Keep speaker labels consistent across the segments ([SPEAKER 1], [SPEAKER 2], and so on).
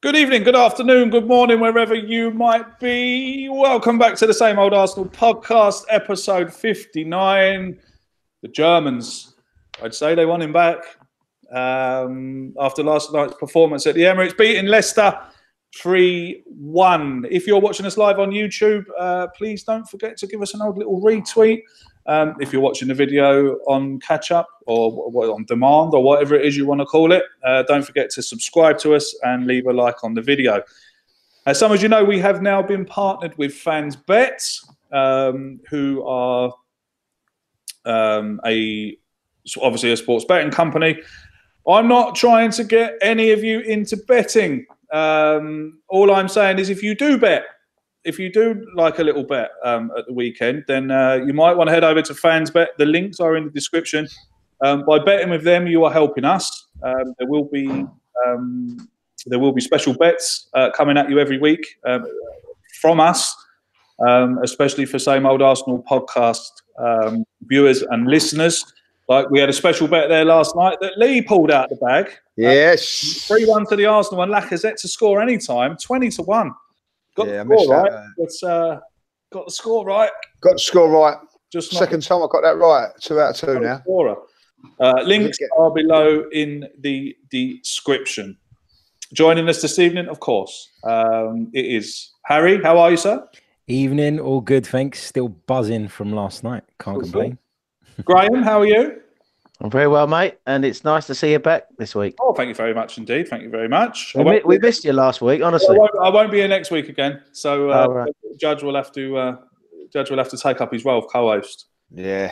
[SPEAKER 1] Good evening, good afternoon, good morning, wherever you might be. Welcome back to the Same Old Arsenal podcast, episode 59. The Germans, I'd say they won him back um, after last night's performance at the Emirates, beating Leicester 3 1. If you're watching us live on YouTube, uh, please don't forget to give us an old little retweet. Um, if you're watching the video on catch up or, or on demand or whatever it is you want to call it, uh, don't forget to subscribe to us and leave a like on the video. As some of you know, we have now been partnered with Fans Bets, um, who are um, a obviously a sports betting company. I'm not trying to get any of you into betting. Um, all I'm saying is, if you do bet, if you do like a little bet um, at the weekend, then uh, you might want to head over to FansBet. The links are in the description. Um, by betting with them, you are helping us. Um, there will be um, there will be special bets uh, coming at you every week um, from us, um, especially for same old Arsenal podcast viewers and listeners. Like we had a special bet there last night that Lee pulled out the bag.
[SPEAKER 2] Yes,
[SPEAKER 1] three one to the Arsenal and Lacazette to score anytime, twenty to one. Got
[SPEAKER 2] Yeah,
[SPEAKER 1] the
[SPEAKER 2] missed
[SPEAKER 1] score
[SPEAKER 2] that,
[SPEAKER 1] right. It's uh, got the score right.
[SPEAKER 2] got the score right.
[SPEAKER 1] Just not
[SPEAKER 2] Second time I got that right. Two out of two now.
[SPEAKER 1] scorer. Uh, links
[SPEAKER 2] get-
[SPEAKER 1] are below in the description. Joining us this evening, of course, um, it is Harry. How are you, sir?
[SPEAKER 3] Evening, all good, thanks. Still buzzing from last night. Can't
[SPEAKER 1] Good,
[SPEAKER 3] complain.
[SPEAKER 1] Graham, how are you?
[SPEAKER 4] I'm very well, mate, and it's nice to see you back this week.
[SPEAKER 1] Oh, thank you very much indeed. Thank you very much.
[SPEAKER 4] We, mi- we missed you last week,
[SPEAKER 1] I
[SPEAKER 4] honestly.
[SPEAKER 1] won't, I won't be here next week again, so uh,
[SPEAKER 4] Oh, right.
[SPEAKER 1] Judge will have to uh, Judge will have to take up his role of co-host.
[SPEAKER 2] Yeah.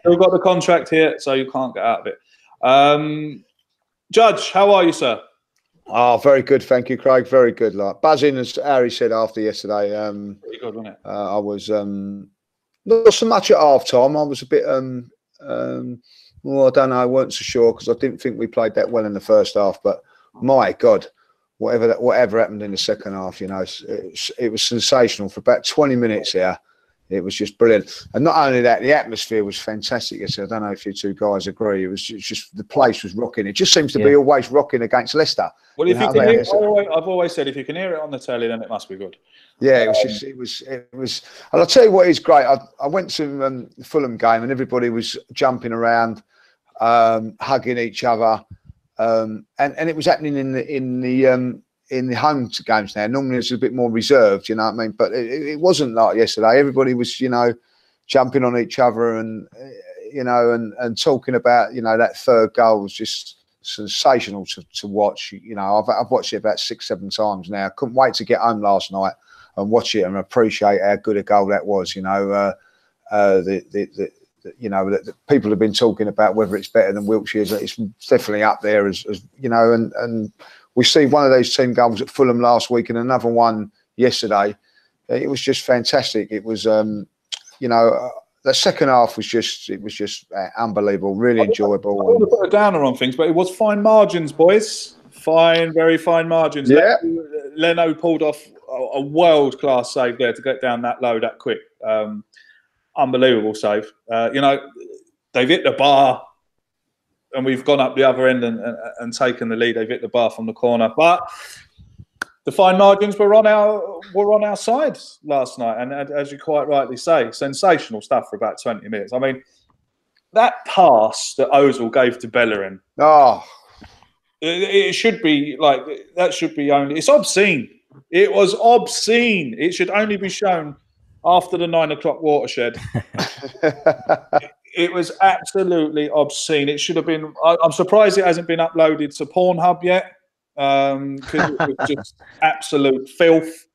[SPEAKER 1] Still got the contract here, so you can't get out of it. Um, Judge, how are you, sir?
[SPEAKER 2] Oh, very good. Thank you, Craig. Very good. Like buzzing, as Harry said after yesterday. Um,
[SPEAKER 1] Pretty good, wasn't it?
[SPEAKER 2] uh, I was um, not so much at half time. I was a bit. Um, um, well, I don't know. I weren't so sure because I didn't think we played that well in the first half. But my God, whatever that, whatever happened in the second half, you know, it's, it was sensational for about twenty minutes there. It was just brilliant, and not only that, the atmosphere was fantastic. Yesterday. I don't know if you two guys agree. It was just, just the place was rocking. It just seems to be always rocking against Leicester.
[SPEAKER 1] Well, if
[SPEAKER 2] You
[SPEAKER 1] you can
[SPEAKER 2] I
[SPEAKER 1] hear,
[SPEAKER 2] mean?
[SPEAKER 1] I always, I've always said if you can hear it on the telly, then it must be good.
[SPEAKER 2] Yeah, it was just, it was, it was, and I'll tell you what is great. I, I went to um, the Fulham game and everybody was jumping around, um, hugging each other, um, and and it was happening in the in the um, in the home games now. Normally it's a bit more reserved, you know what I mean? But it, it wasn't like yesterday. Everybody was, you know, jumping on each other and uh, you know and and talking about you know that third goal was just sensational to, to watch. You know, I've I've watched it about six seven times now. Couldn't wait to get home last night and watch it and appreciate how good a goal that was. You know, uh, uh, the, the, the, you know the people have been talking about whether it's better than Wilshere's. It's definitely up there as, as you know, and and we see one of those team goals at Fulham last week and another one yesterday. It was just fantastic. It was, um, you know, uh, the second half was just it was just uh, unbelievable, really enjoyable.
[SPEAKER 1] I want to put a downer on things, but it was fine margins, boys. Fine, very fine margins.
[SPEAKER 2] Yeah.
[SPEAKER 1] Leno pulled off a world class save there to get down that low that quick. Um, unbelievable save. Uh, you know, they've hit the bar and we've gone up the other end and, and, and, taken the lead. They've hit the bar from the corner, but the fine margins were on our were on our side last night, and, as you quite rightly say, sensational stuff for about twenty minutes. I mean, that pass that Ozil gave to Bellerin.
[SPEAKER 2] Oh,
[SPEAKER 1] it, it should be like that. Should be only. It's obscene. It was obscene. It should only be shown after the nine o'clock watershed. it, it was absolutely obscene. It should have been. I, am surprised it hasn't been uploaded to Pornhub yet because um, it was just absolute filth.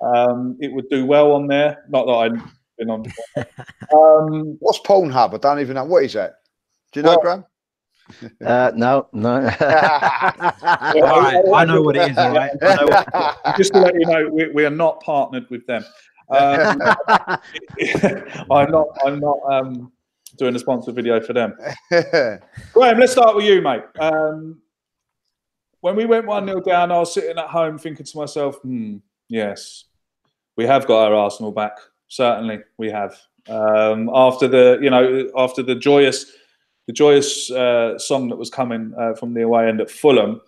[SPEAKER 1] Um, it would do well on there. Not that I've been on.
[SPEAKER 2] Um, What's Pornhub? I don't even know. What is that? Do you know, well, Graham?
[SPEAKER 4] Uh, no, no.
[SPEAKER 5] right, I know what it is. All right.
[SPEAKER 1] Just to let you know, we, we are not partnered with them. Um, I'm not. I'm not um, doing a sponsored video for them. Graham, let's start with you, mate. Um, when we went one 0 down, I was sitting at home thinking to myself, "Hmm, yes, we have got our Arsenal back. Certainly, we have." Um, after the, you know, after the joyous the joyous uh, song that was coming uh, from the away end at Fulham.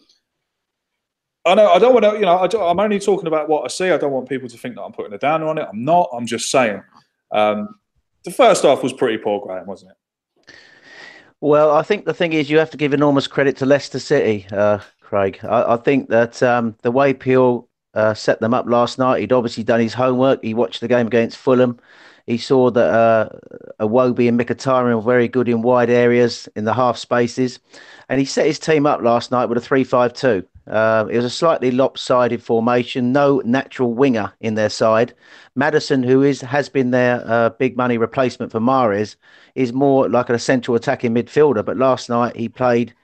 [SPEAKER 1] I know I don't want to, you know, I am only talking about what I see. I don't want people to think that I'm putting a downer on it. I'm not. I'm just saying. Um, the first half was pretty poor, Graham, wasn't it?
[SPEAKER 4] Well, I think the thing is you have to give enormous credit to Leicester City, uh, Craig. I, I, think that um, the way Puel uh, set them up last night, he'd obviously done his homework. He watched the game against Fulham. He saw that uh, Iwobi and Mkhitaryan were very good in wide areas in the half spaces, and he set his team up last night with a three-five-two. Uh, it was a slightly lopsided formation, no natural winger in their side. Maddison, who is has been their uh, big money replacement for Mahrez, is more like a central attacking midfielder. But last night he played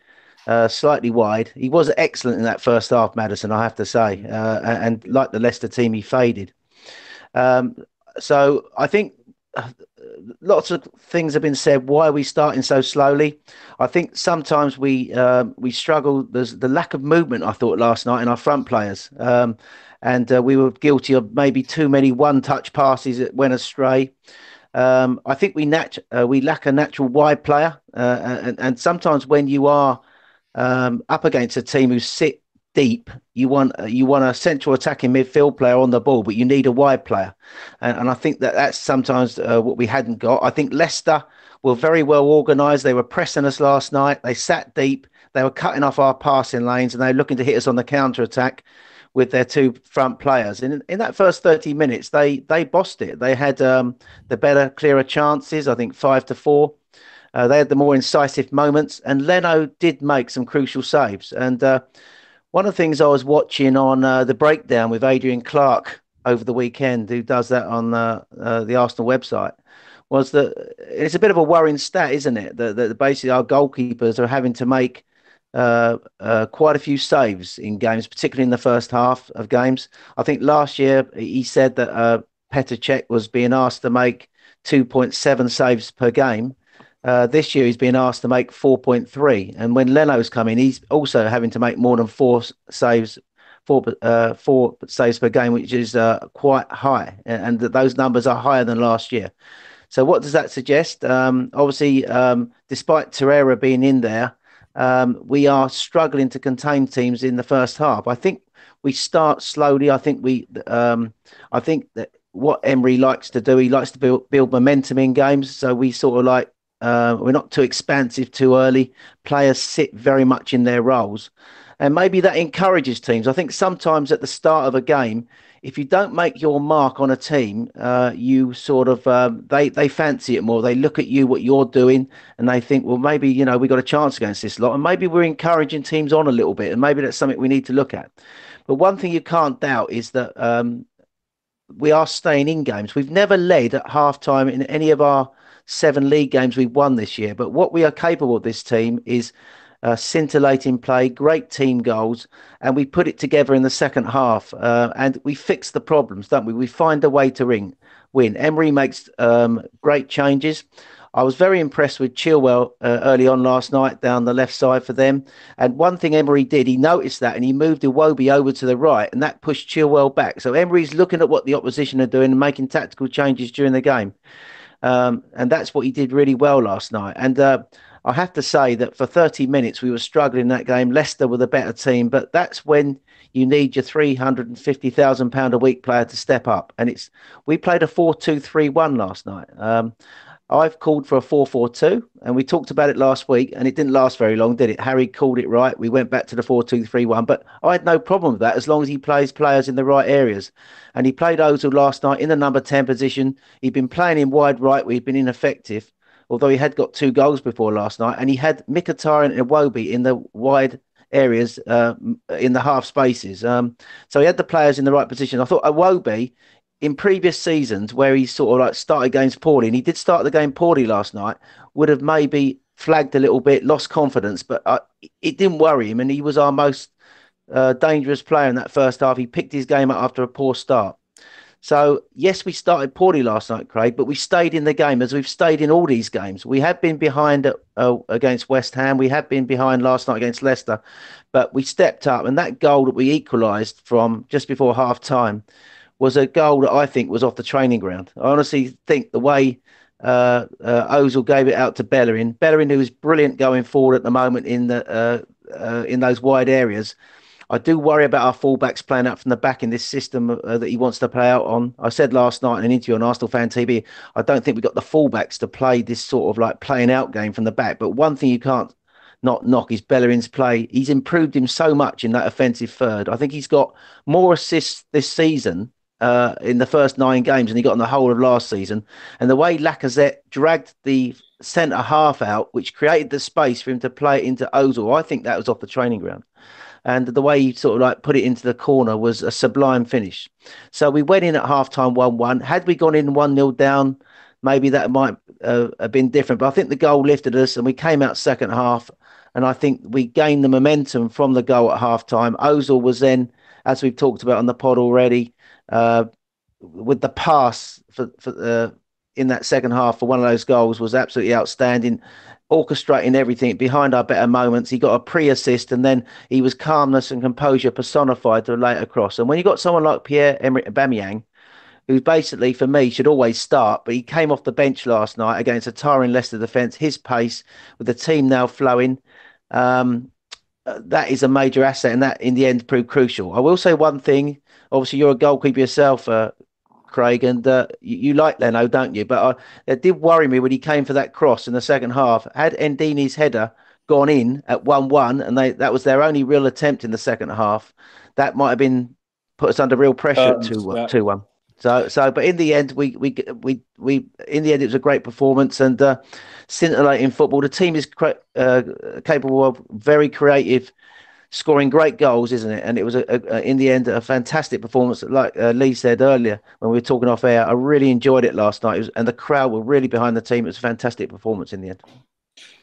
[SPEAKER 4] uh, slightly wide. He was excellent in that first half, Maddison, I have to say. Uh, and like the Leicester team, he faded. Um, so I think uh, lots of things have been said. Why are we starting so slowly? I think sometimes we um, we struggle. There's the lack of movement. I thought last night in our front players, um, and uh, we were guilty of maybe too many one-touch passes that went astray. Um, I think we nat- uh, we lack a natural wide player, uh, and, and sometimes when you are um, up against a team who sit deep. You want you want a central attacking midfield player on the ball, but you need a wide player, and, and I think that that's sometimes uh, what we hadn't got. I think Leicester were very well organised. They were pressing us last night. They sat deep. They were cutting off our passing lanes, and they were looking to hit us on the counter attack with their two front players. And in, in that first 30 minutes, they they bossed it. They had um, the better, clearer chances. I think five to four. Uh, they had the more incisive moments, and Leno did make some crucial saves. And uh, one of the things I was watching on uh, the breakdown with Adrian Clarke over the weekend, who does that on uh, uh, the Arsenal website, was that it's a bit of a worrying stat, isn't it? That, that basically our goalkeepers are having to make uh, uh, quite a few saves in games, particularly in the first half of games. I think last year he said that uh, Petr Cech was being asked to make 2.7 saves per game. Uh, this year he's been asked to make 4.3, and when Leno's coming, he's also having to make more than four saves, four uh, four saves per game, which is uh, quite high, and, those numbers are higher than last year. So what does that suggest? Um, obviously, um, despite Torreira being in there, um, we are struggling to contain teams in the first half. I think we start slowly. I think we, um, I think that what Emery likes to do, he likes to build, build momentum in games. So we sort of like we're not too expansive too early. Players sit very much in their roles. And maybe that encourages teams. I think sometimes at the start of a game, if you don't make your mark on a team, uh, you sort of um, they they fancy it more. They look at you what you're doing, and they think, well, maybe you know we got a chance against this lot, and maybe we're encouraging teams on a little bit, and maybe that's something we need to look at. But one thing you can't doubt is that um, we are staying in games. We've never led at half time in any of our seven league games we've won this year. But what we are capable of this team is uh, scintillating play, great team goals, and we put it together in the second half. Uh, and we fix the problems, don't we? We find a way to ring win. Emery makes um, great changes. I was very impressed with Chilwell uh, early on last night down the left side for them. And one thing Emery did, he noticed that and he moved Iwobi over to the right and that pushed Chilwell back. So Emery's looking at what the opposition are doing and making tactical changes during the game. Um, and that's what he did really well last night. And uh, I have to say that for 30 minutes we were struggling in that game. Leicester were the better team, but that's when you need your 350,000 pound a week player to step up. And it's we played a 4-2-3-1 last night. Um, I've called for a 4 4 2, and we talked about it last week, and it didn't last very long, did it? Harry called it right. We went back to the 4 2 3 1, but I had no problem with that as long as he plays players in the right areas. And he played Ozil last night in the number 10 position. He'd been playing in wide right, where he'd been ineffective, although he had got two goals before last night, and he had Mkhitaryan and Iwobi in the wide areas uh, in the half spaces. Um, so he had the players in the right position. I thought Iwobi in previous seasons where he sort of like started games poorly, and he did start the game poorly last night, would have maybe flagged a little bit, lost confidence, but uh, it didn't worry him, and he was our most uh, dangerous player in that first half. He picked his game up after a poor start. So yes, we started poorly last night, Craig, but we stayed in the game as we've stayed in all these games. We have been behind uh, against West Ham. We have been behind last night against Leicester, but we stepped up, and that goal that we equalised from just before half time was a goal that I think was off the training ground. I honestly think the way uh, uh, Ozil gave it out to Bellerin, Bellerin who is brilliant going forward at the moment in the uh, uh, in those wide areas. I do worry about our fullbacks playing out from the back in this system uh, that he wants to play out on. I said last night in an interview on Arsenal Fan TV, I don't think we've got the fullbacks to play this sort of like playing out game from the back. But one thing you can't not knock is Bellerin's play. He's improved him so much in that offensive third. I think he's got more assists this season uh, in the first nine games and he got in the whole of last season. And the way Lacazette dragged the centre half out, which created the space for him to play it into Ozil, I think that was off the training ground. And the way he sort of like put it into the corner was a sublime finish. So we went in at half time 1 1. Had we gone in 1 0 down, maybe that might uh, have been different. But I think the goal lifted us and we came out second half. And I think we gained the momentum from the goal at half time. Ozil was then, as we've talked about on the pod already, uh, with the pass for, for uh, in that second half for one of those goals was absolutely outstanding, orchestrating everything behind our better moments. He got a pre-assist, and then he was calmness and composure personified to it across. And when you got someone like Pierre Emerick Aubameyang, who basically for me should always start, but he came off the bench last night against a tiring Leicester defence. His pace with the team now flowing. Um, that is a major asset, and that in the end proved crucial. I will say one thing obviously you're a goalkeeper yourself, uh, Craig, and uh, you, you, like Leno, don't you? But uh, it did worry me when he came for that cross in the second half. Had Ndidi's header gone in at one-one, and they that was their only real attempt in the second half, that might have been put us under real pressure to two-one. So, so, but in the end, we, we, we, we, in the end, it was a great performance and uh, scintillating football. The team is cre- uh, capable of very creative scoring great goals, isn't it? And it was a, a, in the end a fantastic performance. Like uh, Lee said earlier when we were talking off air, I really enjoyed it last night, it was, and the crowd were really behind the team. It was a fantastic performance in the end.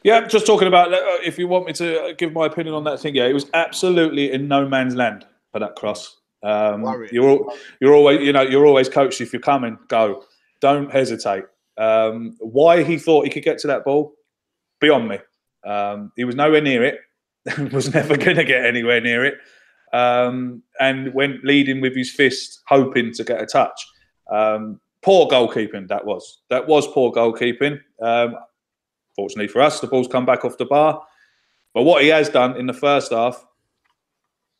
[SPEAKER 1] Yeah, just talking about uh, if you want me to give my opinion on that thing, yeah, it was absolutely in no man's land for that cross. Um, you're you're always you know you're always coached if you're coming, go, don't hesitate. Um, why he thought he could get to that ball, beyond me. Um, he was nowhere near it. was never going to get anywhere near it, um, and went leading with his fist, hoping to get a touch. Um, poor goalkeeping that was. That was poor goalkeeping. Um, fortunately for us, the ball's come back off the bar. But what he has done in the first half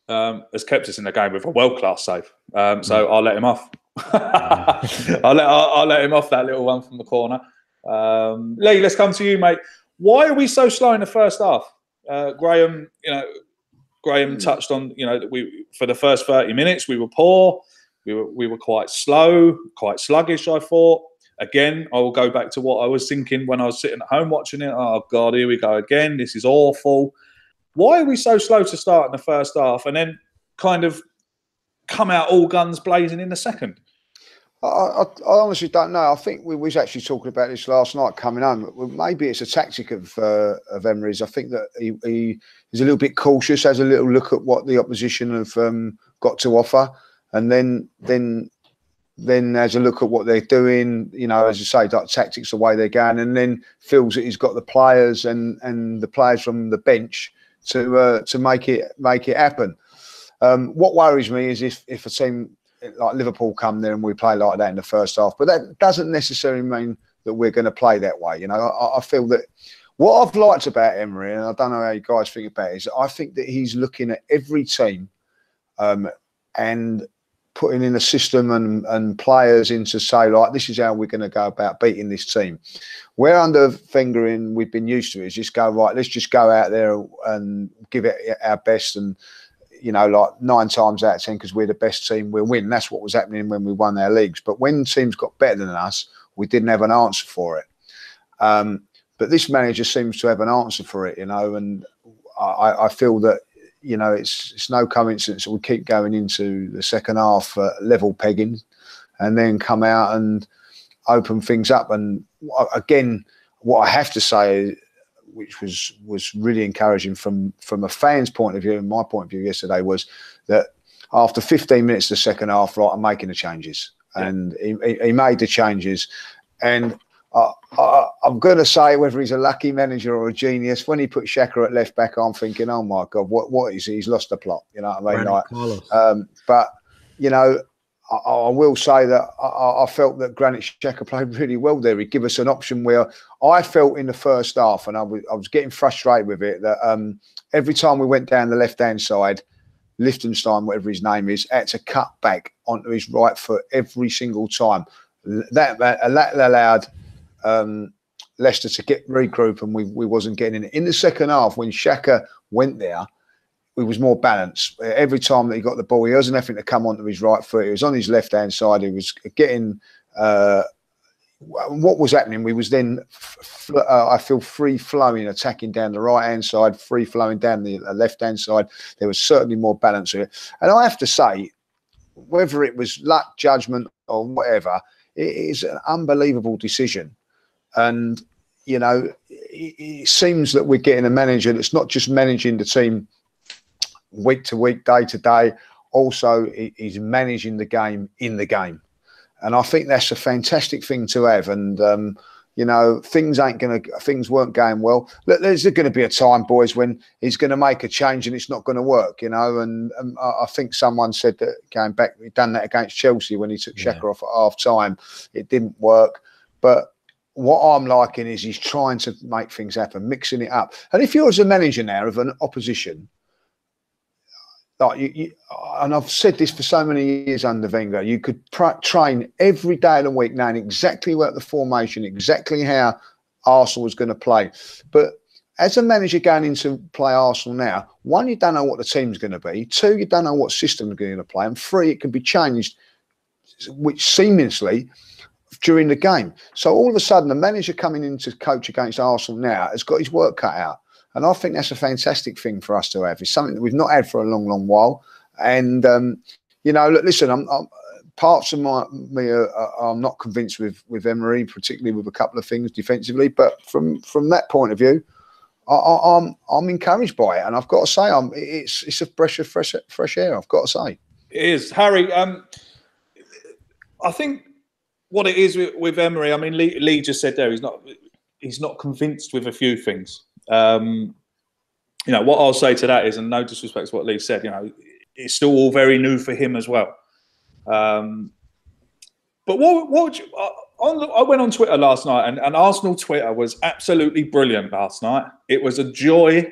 [SPEAKER 1] um, has kept us in the game with a world class save. Um, so mm. I'll let him off. I'll let I'll, I'll, let him off that little one from the corner. Um, Lee, let's come to you, mate. Why are we so slow in the first half? Uh, Graham, you know, Graham hmm. touched on, you know, that we for the first 30 minutes we were poor, we were we were quite slow, quite sluggish. I thought. Again, I will go back to what I was thinking when I was sitting at home watching it. Oh God, here we go again. This is awful. Why are we so slow to start in the first half and then kind of come out all guns blazing in the second?
[SPEAKER 2] I, I, I, honestly don't know. I think we was actually talking about this last night coming home. Maybe it's a tactic of uh, of Emery's. I think that he, he is a little bit cautious, has a little look at what the opposition have um, got to offer, and then then then has a look at what they're doing, you know, as you say, like tactics, the way they're going, and then feels that he's got the players and and the players from the bench to uh, to make it make it happen. Um, what worries me is if if a team like Liverpool come there and we play like that in the first half, but that doesn't necessarily mean that we're going to play that way. You know, I, I feel that what I've liked about Emery, and I don't know how you guys think about it, is I think that he's looking at every team um, and putting in a system and, and players in to say, like, this is how we're going to go about beating this team. Where under fingering we've been used to is just go, right, let's just go out there and give it our best and you know, like nine times out of ten, because we're the best team, we'll win. That's what was happening when we won our leagues. But when teams got better than us, we didn't have an answer for it. Um, but this manager seems to have an answer for it, you know, and I, I feel that you know it's it's no coincidence that we keep going into the second half uh, level pegging, and then come out and open things up. And again, what I have to say, which was was really encouraging from from a fan's point of view and my point of view yesterday, was that after 15 minutes of the second half, right, I'm making the changes, yeah. and he, he made the changes, and I, am going to say whether he's a lucky manager or a genius. When he put Xhaka at left back, I'm thinking, oh my god, what what is he? He's lost the plot. You know what I mean? Like, um, but you know, I, I will say that I, I, felt that Granit Xhaka played really well there. He gave us an option where I felt in the first half, and I was, I was getting frustrated with it, that um, every time we went down the left hand side, Lichtstein, whatever his name is, had to cut back onto his right foot every single time. That, that, that allowed um, Leicester to get regroup, and we we wasn't getting in it in the second half when Xhaka went there. He was more balanced. Every time that he got the ball, he wasn't having to come onto his right foot. He was on his left hand side. He was getting uh, what was happening. We was then, uh, I feel, free flowing, attacking down the right hand side, free flowing down the left hand side. There was certainly more balance here. And I have to say, whether it was luck, judgment, or whatever, it is an unbelievable decision and, you know, it, it seems that we're getting a manager that's not just managing the team week to week, day to day, also he's managing the game in the game. And I think that's a fantastic thing to have. And, um, you know, things ain't going to, things weren't going well. Look, there's going to be a time, boys, when he's going to make a change and it's not going to work, you know. And, and I think someone said that going back, he'd done that against Chelsea when he took yeah. Xhaka off at half time. It didn't work. But what I'm liking is he's trying to make things happen, mixing it up. And if you're as a manager now of an opposition, like you, you, and I've said this for so many years under Wenger, you could pr- train every day of the week knowing exactly what the formation, exactly how Arsenal was going to play. But as a manager going into play Arsenal now, one, you don't know what the team's going to be. Two, you don't know what system they're going to play. And three, it can be changed, which seamlessly during the game. So all of a sudden, the manager coming in to coach against Arsenal now has got his work cut out. And I think that's a fantastic thing for us to have. It's something that we've not had for a long, long while. And, um, you know, look, listen, I'm, I'm, parts of my me are, are, I'm not convinced with with Emery, particularly with a couple of things defensively. But from from that point of view, I, am I'm, I'm encouraged by it, and I've got to say, I'm it's it's a of fresh fresh air. I've got to say,
[SPEAKER 1] it is Harry. Um, I think what it is with, with Emery, I mean, Lee, Lee, just said there he's not he's not convinced with a few things. Um, you know, what I'll say to that is, and no disrespect to what Lee said, you know, it's still all very new for him as well. Um, but what what would you, I, I went on Twitter last night, and, and Arsenal Twitter was absolutely brilliant last night. It was a joy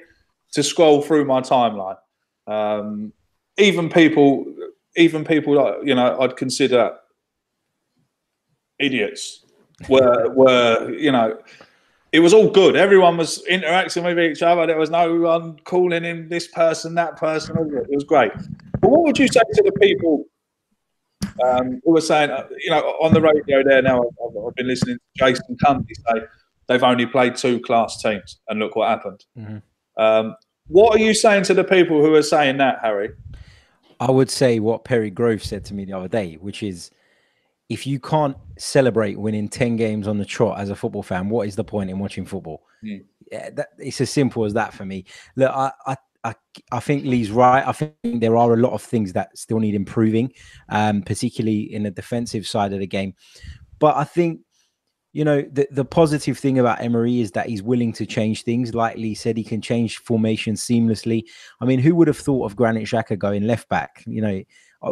[SPEAKER 1] to scroll through my timeline. Um, even people, even people you know I'd consider idiots were were you know it was all good. Everyone was interacting with each other. There was no one calling in this person, that person. It was great. But what would you say to the people um, who were saying, uh, you know, on the radio there now? I've, I've been listening to Jason Cundy say they've only played two class teams, and look what happened. Mm-hmm. Um, what are you saying to the people who are saying that, Harry?
[SPEAKER 3] I would say what Perry Grove said to me the other day, which is if you can't celebrate winning 10 games on the trot as a football fan, what is the point in watching football? Mm. Yeah, that, it's as simple as that for me. Look, I, I, I, I think Lee's right. I think there are a lot of things that still need improving, um, particularly in the defensive side of the game. But I think, you know, the, the positive thing about Emery is that he's willing to change things. Like Lee said, he can change formation seamlessly. I mean, who would have thought of Granit Xhaka going left back? You know,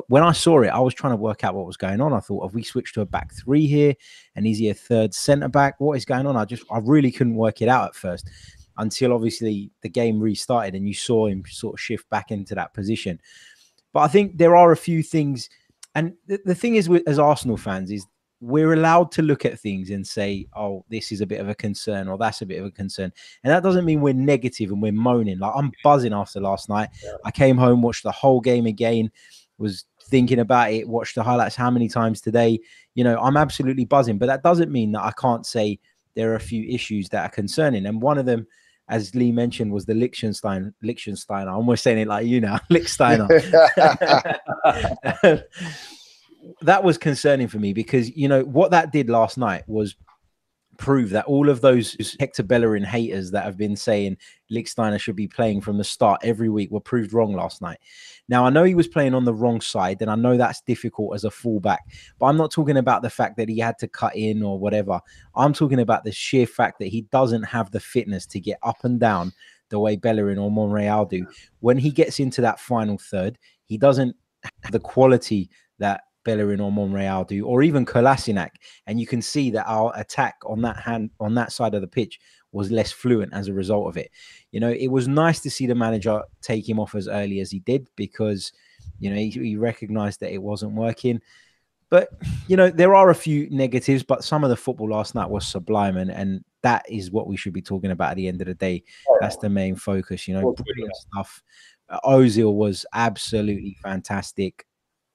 [SPEAKER 3] when I saw it, I was trying to work out what was going on. I thought, have we switched to a back three here? And is he a third centre back? What is going on? I just, I really couldn't work it out at first until obviously the game restarted and you saw him sort of shift back into that position. But I think there are a few things, and the, the thing is, with, as Arsenal fans, is we're allowed to look at things and say, "Oh, this is a bit of a concern," or "That's a bit of a concern," and that doesn't mean we're negative and we're moaning. Like I'm buzzing after last night. Yeah. I came home, watched the whole game again, was thinking about it, watched the highlights how many times today. You know, I'm absolutely buzzing, but that doesn't mean that I can't say there are a few issues that are concerning, and one of them as Lee mentioned, was the Liechtenstein. Liechtenstein. I'm almost saying it like you now, Liechtensteiner. that was concerning for me because you know what that did last night was prove that all of those Hector Bellerin haters that have been saying Lichtsteiner should be playing from the start every week were proved wrong last night. Now, I know he was playing on the wrong side, and I know that's difficult as a fullback, but I'm not talking about the fact that he had to cut in or whatever. I'm talking about the sheer fact that he doesn't have the fitness to get up and down the way Bellerin or Monreal do. When he gets into that final third, he doesn't have the quality that Bellerin or Monreal do, or even Kolasinac, and you can see that our attack on that hand on that side of the pitch was less fluent as a result of it. You know, it was nice to see the manager take him off as early as he did because you know he, he recognized that it wasn't working. But you know, there are a few negatives, but some of the football last night was sublime, and, and that is what we should be talking about at the end of the day. That's the main focus, you know, brilliant stuff. Ozil was absolutely fantastic.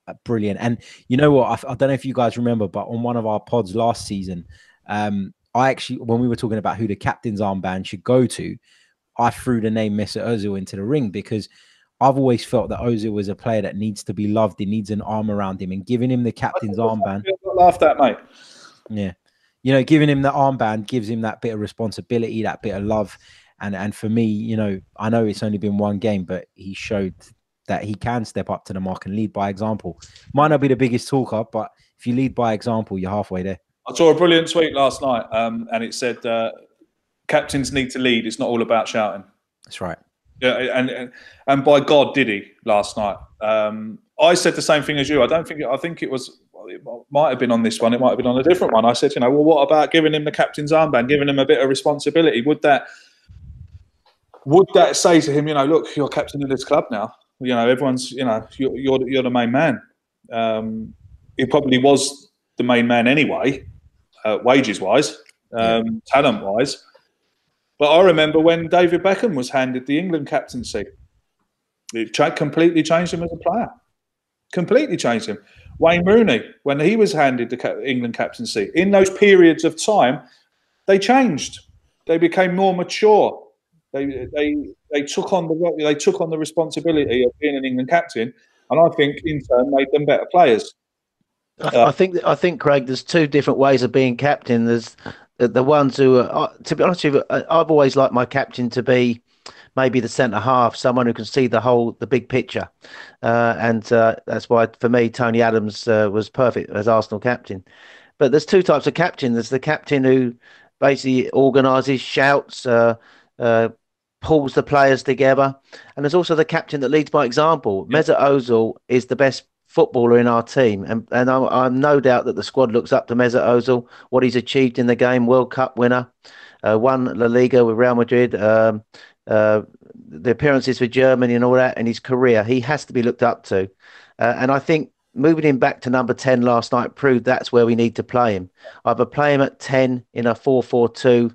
[SPEAKER 3] Uh, brilliant. And you know what? I, I, don't know if you guys remember, but on one of our pods last season, um, I actually, when we were talking about who the captain's armband should go to, I threw the name Mesut Ozil into the ring because I've always felt that Ozil was a player that needs to be loved. He needs an arm around him, and giving him the captain's armband.
[SPEAKER 1] Laughed at, mate.
[SPEAKER 3] Yeah, you know, giving him the armband gives him that bit of responsibility, that bit of love, and and for me, you know, I know it's only been one game, but he showed that he can step up to the mark and lead by example. Might not be the biggest talker, but if you lead by example, you're halfway there.
[SPEAKER 1] I saw a brilliant tweet last night, um, and it said, uh, "Captains need to lead. It's not all about shouting."
[SPEAKER 3] That's right.
[SPEAKER 1] Yeah, and and, and by God, did he last night? Um, I said the same thing as you. I don't think. I think it was. It might have been on this one. It might have been on a different one. I said, you know, well, what about giving him the captain's armband, giving him a bit of responsibility? Would that would that say to him, you know, look, you're captain of this club now. You know, everyone's you know you're you're, you're the main man. Um, he probably was the main man anyway, uh, wages wise, um, yeah. talent wise. But I remember when David Beckham was handed the England captaincy, it completely changed him as a player. Completely changed him. Wayne Rooney, when he was handed the ca- England captaincy, in those periods of time, they changed. They became more mature. They they they took on the they took on the responsibility of being an England captain, and I think in turn made them better players.
[SPEAKER 4] I, I think I think Craig, there's two different ways of being captain. There's the, the ones who are, uh, to be honest with you, I've always liked my captain to be maybe the centre half, someone who can see the whole, the big picture, uh, and uh, that's why for me Tony Adams uh, was perfect as Arsenal captain. But there's two types of captain. There's the captain who basically organises, shouts, uh, uh, pulls the players together. And there's also the captain that leads by example. Yeah. Mesut Ozil is the best footballer in our team, and and I'm, I'm, no doubt that the squad looks up to Mesut Ozil, what he's achieved in the game, World Cup winner, uh, won La Liga with Real Madrid, um, uh, the appearances for Germany and all that, and his career. He has to be looked up to, uh, and I think. Moving him back to number 10 last night proved that's where we need to play him. Either play him at 10 in a 4 4 2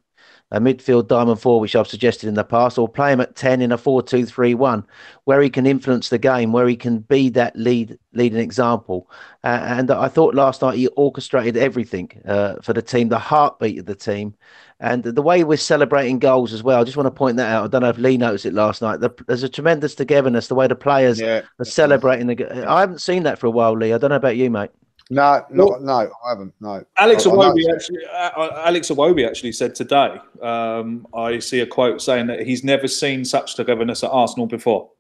[SPEAKER 4] a midfield diamond four, which I've suggested in the past, or play him at 10 in a 4 2 3 1, where he can influence the game, where he can be that lead leading example. Uh, and I thought last night he orchestrated everything uh, for the team, the heartbeat of the team. And the way we're celebrating goals as well, I just want to point that out. I don't know if Lee noticed it last night. The, there's a tremendous togetherness, the way the players yeah. are celebrating. The, I haven't seen that for a while, Lee. I don't know about you, mate.
[SPEAKER 2] No, no, no, I haven't. No.
[SPEAKER 1] Alex
[SPEAKER 2] I,
[SPEAKER 1] Iwobi actually, uh, Alex Iwobi actually said today. Um, I see a quote saying that he's never seen such togetherness at Arsenal before.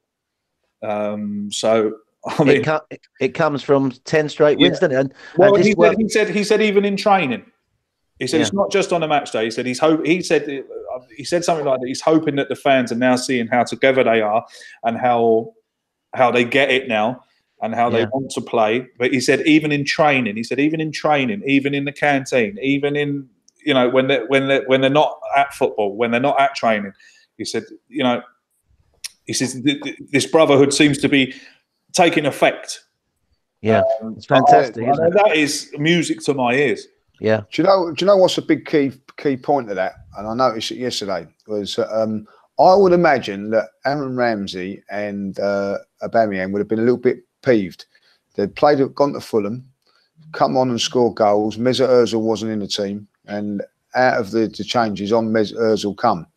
[SPEAKER 1] Um, so I mean,
[SPEAKER 4] it, com- it, comes from ten straight wins, yeah. doesn't it? And,
[SPEAKER 1] well, and he, said, he, said, he said even in training, he said yeah. it's not just on a match day. He said he's hope. He said uh, he said something like that. He's hoping that the fans are now seeing how together they are and how how they get it now and how yeah. they want to play. But he said even in training, he said even in training, even in the canteen, even in you know when they when they when they're not at football, when they're not at training, he said you know he says this brotherhood seems to be taking effect.
[SPEAKER 4] Yeah, um, it's fantastic. I, I
[SPEAKER 1] that is music to my ears.
[SPEAKER 4] Yeah.
[SPEAKER 2] Do you know? Do you know what's a big key key point of that? And I noticed it yesterday was um, I would imagine that Aaron Ramsey and uh, Aubameyang would have been a little bit peeved. They'd played, gone to Fulham, come on and score goals. Mesut Ozil wasn't in the team, and out of the, the changes, on Mesut Ozil come.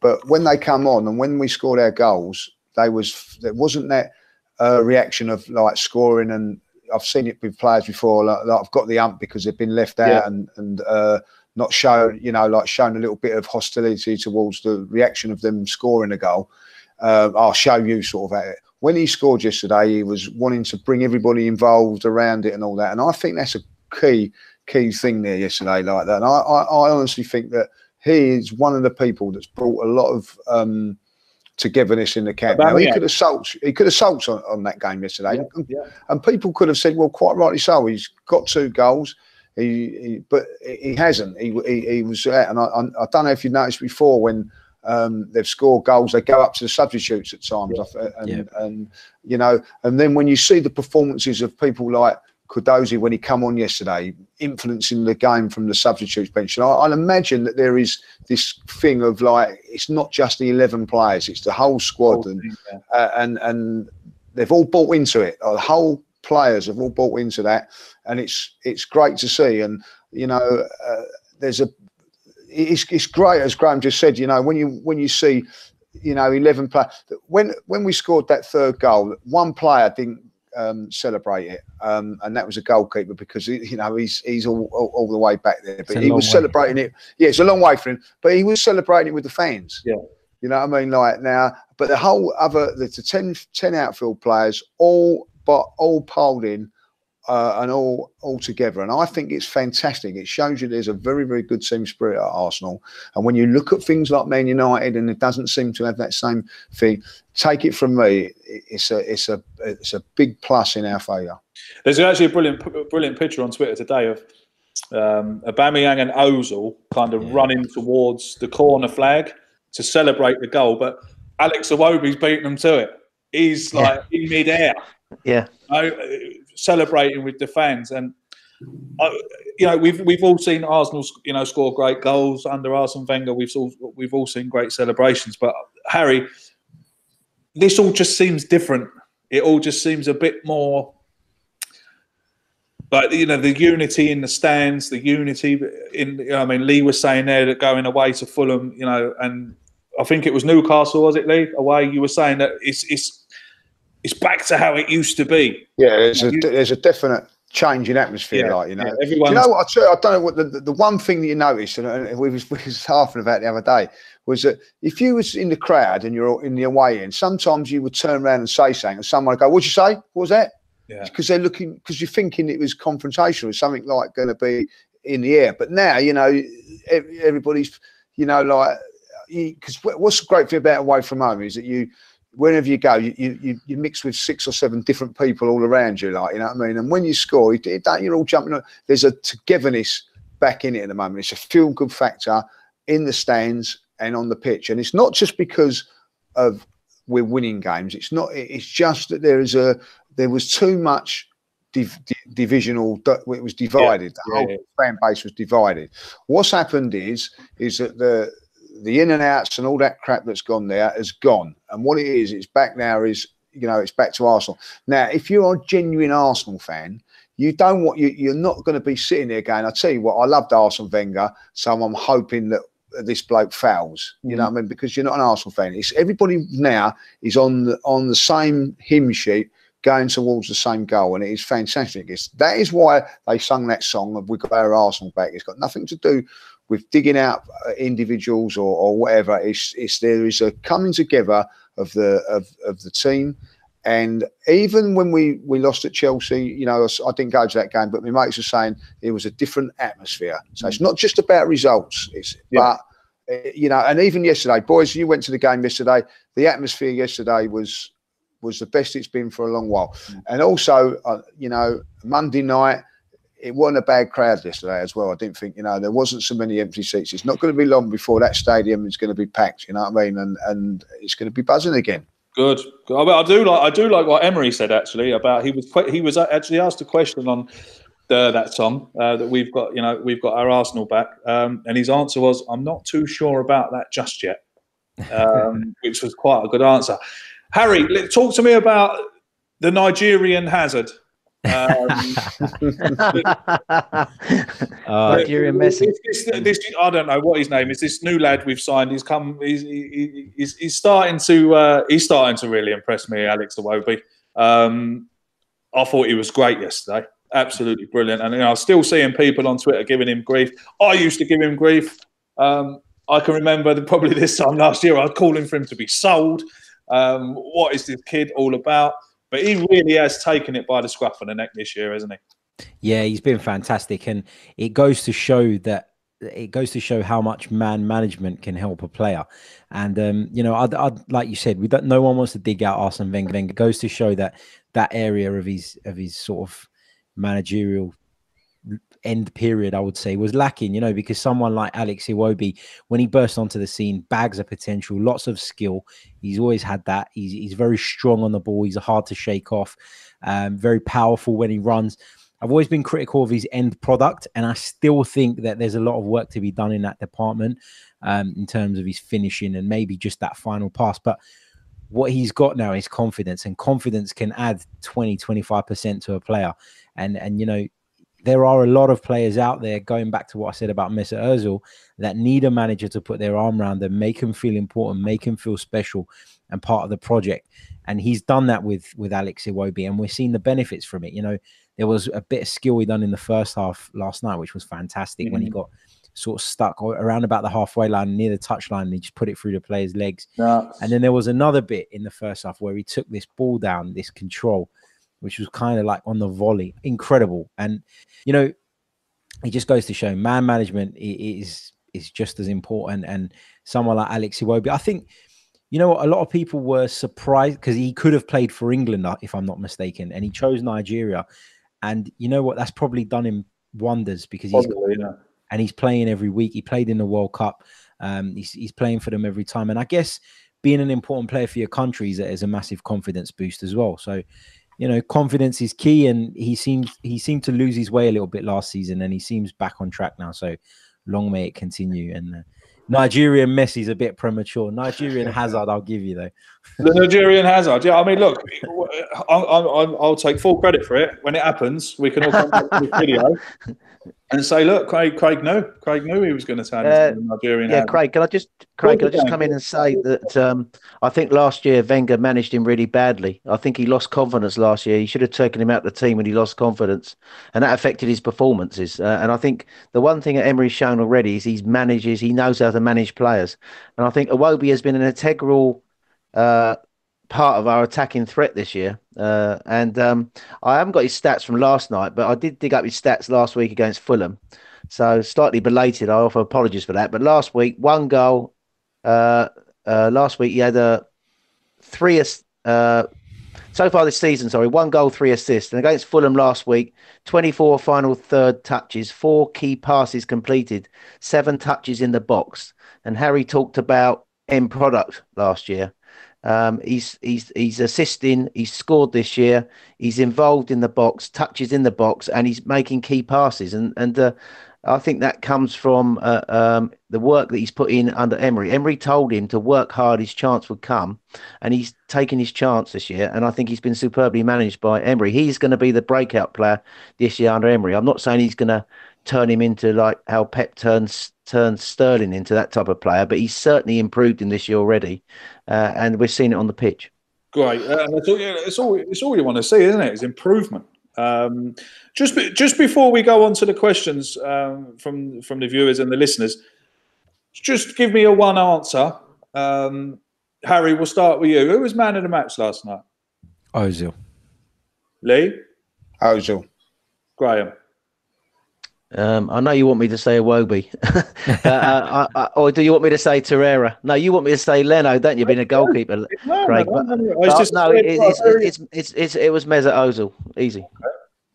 [SPEAKER 2] But when they come on and when we scored our goals, they was there wasn't that uh, reaction of like scoring and I've seen it with players before. Like, like I've got the ump because they've been left out yeah. and and uh, not shown, you know, like shown a little bit of hostility towards the reaction of them scoring a goal. Uh, I'll show you sort of at it when he scored yesterday, he was wanting to bring everybody involved around it and all that. And I think that's a key key thing there yesterday, like that. And I, I, I honestly think that he is one of the people that's brought a lot of um, togetherness in the camp. Now, he could have sulked, he could have sulked on, on that game yesterday, yeah, and, yeah. and, people could have said, "Well, quite rightly so. He's got two goals." He, he but he hasn't. He, he, he was, and I, I, don't know if you noticed before when um, they've scored goals. They go up to the substitutes at times, yeah. and, yeah. and you know, and then when you see the performances of people like Guendouzi when he come on yesterday, influencing the game from the substitutes bench, and I, I imagine that there is this thing of like it's not just the eleven players; it's the whole squad, and yeah. uh, and and they've all bought into it. Uh, the whole players have all bought into that, and it's it's great to see. And you know, uh, there's a it's, it's great as Graham just said. You know, when you when you see, you know, eleven players. When when we scored that third goal, one player didn't um, celebrate it, um, and that was a goalkeeper because you know he's he's all, all, all the way back there, but he was way. celebrating it. Yeah, it's a long way for him, but he was celebrating it with the fans.
[SPEAKER 1] Yeah,
[SPEAKER 2] you know what I mean. Like now, but the whole other the, the 10, 10 outfield players all but all pulled in uh, and all all together. And I think it's fantastic. It shows you there's a very very good team spirit at Arsenal. And when you look at things like Man United and it doesn't seem to have that same thing, take it from me, it's a it's a it's a big plus in our favour.
[SPEAKER 1] There's actually a brilliant brilliant picture on Twitter today of um, Aubameyang and Ozil kind of yeah. running towards the corner flag to celebrate the goal, but Alex Iwobi's beating them to it. He's like yeah. in midair.
[SPEAKER 4] Yeah.
[SPEAKER 1] You know, celebrating with the fans. And uh, you know, we've we've all seen Arsenal, you know, score great goals under Arsene Wenger. We've all we've all seen great celebrations. But Harry, this all just seems different. It all just seems a bit more. But you know the unity in the stands, the unity in. You know, I mean, Lee was saying there that going away to Fulham, you know, and I think it was Newcastle, was it Lee? Away, you were saying that it's it's it's back to how it used to be.
[SPEAKER 2] Yeah, there's a there's a definite change in atmosphere, yeah, like you know. Yeah, you know what? I, tell you, I don't know what the, the one thing that you noticed, and we was we was laughing about the other day, was that if you was in the crowd and you're in the away end, sometimes you would turn around and say something, and someone would go, "What'd you say? What was that?" Because they're looking, because you're thinking it was confrontational, something like going to be in the air. But now, you know, everybody's, you know, like, because what's the great thing about away from home is that you wherever you go, you, you you mix with six or seven different people all around you, like you know what I mean. And when you score, you, you're all jumping. On. There's a togetherness back in it at the moment. It's a feel good factor in the stands and on the pitch, and it's not just because of we're winning games. It's not. It's just that there is a there was too much div, div, divisional. It was divided. Yeah, the whole yeah. fan base was divided. What's happened is is that the the in and outs and all that crap that's gone there has gone. And what it is, it's back now is, you know, it's back to Arsenal. Now, if you're a genuine Arsenal fan, you don't want you you're not going to be sitting there going, I tell you what, I loved Arsene Wenger, so I'm hoping that this bloke fails. You mm. know what I mean? Because you're not an Arsenal fan. It's everybody now is on the on the same hymn sheet going towards the same goal, and it is fantastic. It's, that is why they sung that song of "We Got Our Arsenal Back." It's got nothing to do with digging out uh, individuals or, or whatever. It's, it's there is a coming together of the of, of the team. And even when we, we lost at Chelsea, you know, I didn't go to that game, but my mates were saying it was a different atmosphere. So it's not just about results. It's yeah. but uh, you know, and even yesterday, boys, you went to the game yesterday. The atmosphere yesterday was was the best it's been for a long while. Mm. And also, uh, you know, Monday night, it wasn't a bad crowd yesterday as well. I didn't think, you know, there wasn't so many empty seats. It's not going to be long before that stadium is going to be packed. You know what I mean? And and it's going to be buzzing again.
[SPEAKER 1] Good. I do like I do like what Emery said actually about he was he was actually asked a question on the, that song uh, that we've got. You know, we've got our Arsenal back, um, and his answer was, "I'm not too sure about that just yet," um, which was quite a good answer. Harry, talk to me about the Nigerian Hazard. Um,
[SPEAKER 4] uh, Nigerian Messi.
[SPEAKER 1] This, this, this, I don't know what his name is. This new lad we've signed. He's come. He's, he, he's, he's starting to. Uh, he's starting to really impress me, Alex Iwobi. Um, I thought he was great yesterday. Absolutely brilliant. And you know, I'm still seeing people on Twitter giving him grief. I used to give him grief. Um, I can remember probably this time last year I was calling for him to be sold. Um, what is this kid all about? But he really has taken it by the scruff of the neck this year, hasn't he?
[SPEAKER 3] Yeah, he's been fantastic, and it goes to show that it goes to show how much man management can help a player. And um, you know, I'd, I'd, like you said, we don't. No one wants to dig out Arsene Wenger. It goes to show that that area of his of his sort of managerial end period, I would say, was lacking, you know, because someone like Alex Iwobi, when he burst onto the scene, bags of potential, lots of skill. He's always had that. He's, he's very strong on the ball. He's hard to shake off, um, very powerful when he runs. I've always been critical of his end product, and I still think that there's a lot of work to be done in that department um, in terms of his finishing and maybe just that final pass. But what he's got now is confidence, and confidence can add 20, 25% to a player. And, and you know, there are a lot of players out there, going back to what I said about Mesut Ozil, that need a manager to put their arm around them, make them feel important, make them feel special and part of the project. And he's done that with with Alex Iwobi, and we're seeing the benefits from it. You know, there was a bit of skill he done in the first half last night, which was fantastic mm-hmm. when he mm-hmm. got sort of stuck around about the halfway line near the touchline and he just put it through the player's legs. And then there was another bit in the first half where he took this ball down, this control, which was kind of like on the volley, incredible. And you know, it just goes to show man management is is just as important. And someone like Alex Iwobi, I think, you know, what, a lot of people were surprised because he could have played for England, uh, if I'm not mistaken, and he chose Nigeria. And you know what? That's probably done him wonders because he's
[SPEAKER 1] Probably, yeah.
[SPEAKER 3] and he's playing every week. He played in the World Cup. Um, he's, he's playing for them every time. And I guess being an important player for your country is, is a massive confidence boost as well. So you know, confidence is key, and he seems he seemed to lose his way a little bit last season, and he seems back on track now. So long may it continue. And uh, Nigerian Messi's a bit premature. Nigerian Hazard, I'll give you though.
[SPEAKER 1] the Nigerian Hazard, yeah. I mean, look, I'll, I'll, I'll, take full credit for it when it happens. We can all come back to the video and say, look, Craig, Craig knew, Craig knew he was going to turn uh, into Nigerian.
[SPEAKER 4] Yeah, Craig, can I just, Craig, can I just come in and say that um, I think last year Wenger managed him really badly. I think he lost confidence last year. He should have taken him out of the team when he lost confidence, and that affected his performances. Uh, and I think the one thing that Emery's shown already is he manages, he knows how to manage players, and I think Iwobi has been an integral. Uh, part of our attacking threat this year. Uh, and um, I haven't got his stats from last night, but I did dig up his stats last week against Fulham. So slightly belated. I offer apologies for that. But last week, one goal. Uh, uh, last week he had a three. Uh, so far this season, sorry, one goal, three assists. And against Fulham last week, 24 final third touches, four key passes completed, seven touches in the box. And Harry talked about end product last year. Um, he's he's he's assisting. He's scored this year. He's involved in the box, touches in the box, and he's making key passes. And and uh, I think that comes from uh, um, the work that he's put in under Emery. Emery told him to work hard; his chance would come, and he's taken his chance this year. And I think he's been superbly managed by Emery. He's going to be the breakout player this year under Emery. I'm not saying he's going to turn him into like how Pep turns turns Sterling into that type of player, but he's certainly improved in this year already, uh, and we're seeing it on the pitch.
[SPEAKER 1] Great. Uh, that's all, it's all. It's all you want to see, isn't it? it? Is improvement. Um, just just before we go on to the questions um, from from the viewers and the listeners, just give me a one answer. Um, Harry, we'll start with you. Who was man of the match last night?
[SPEAKER 3] Ozil.
[SPEAKER 1] Lee.
[SPEAKER 2] Ozil.
[SPEAKER 1] Graham.
[SPEAKER 4] Um, I know you want me to say Iwobi, uh, I, I, or do you want me to say Torreira? No, you want me to say Leno, don't you? Being a goalkeeper,
[SPEAKER 1] No,
[SPEAKER 4] Craig.
[SPEAKER 1] no, no, no,
[SPEAKER 4] but
[SPEAKER 1] just-
[SPEAKER 4] no, it, it's, it's, it's, it's, it was Mesut Ozil, easy.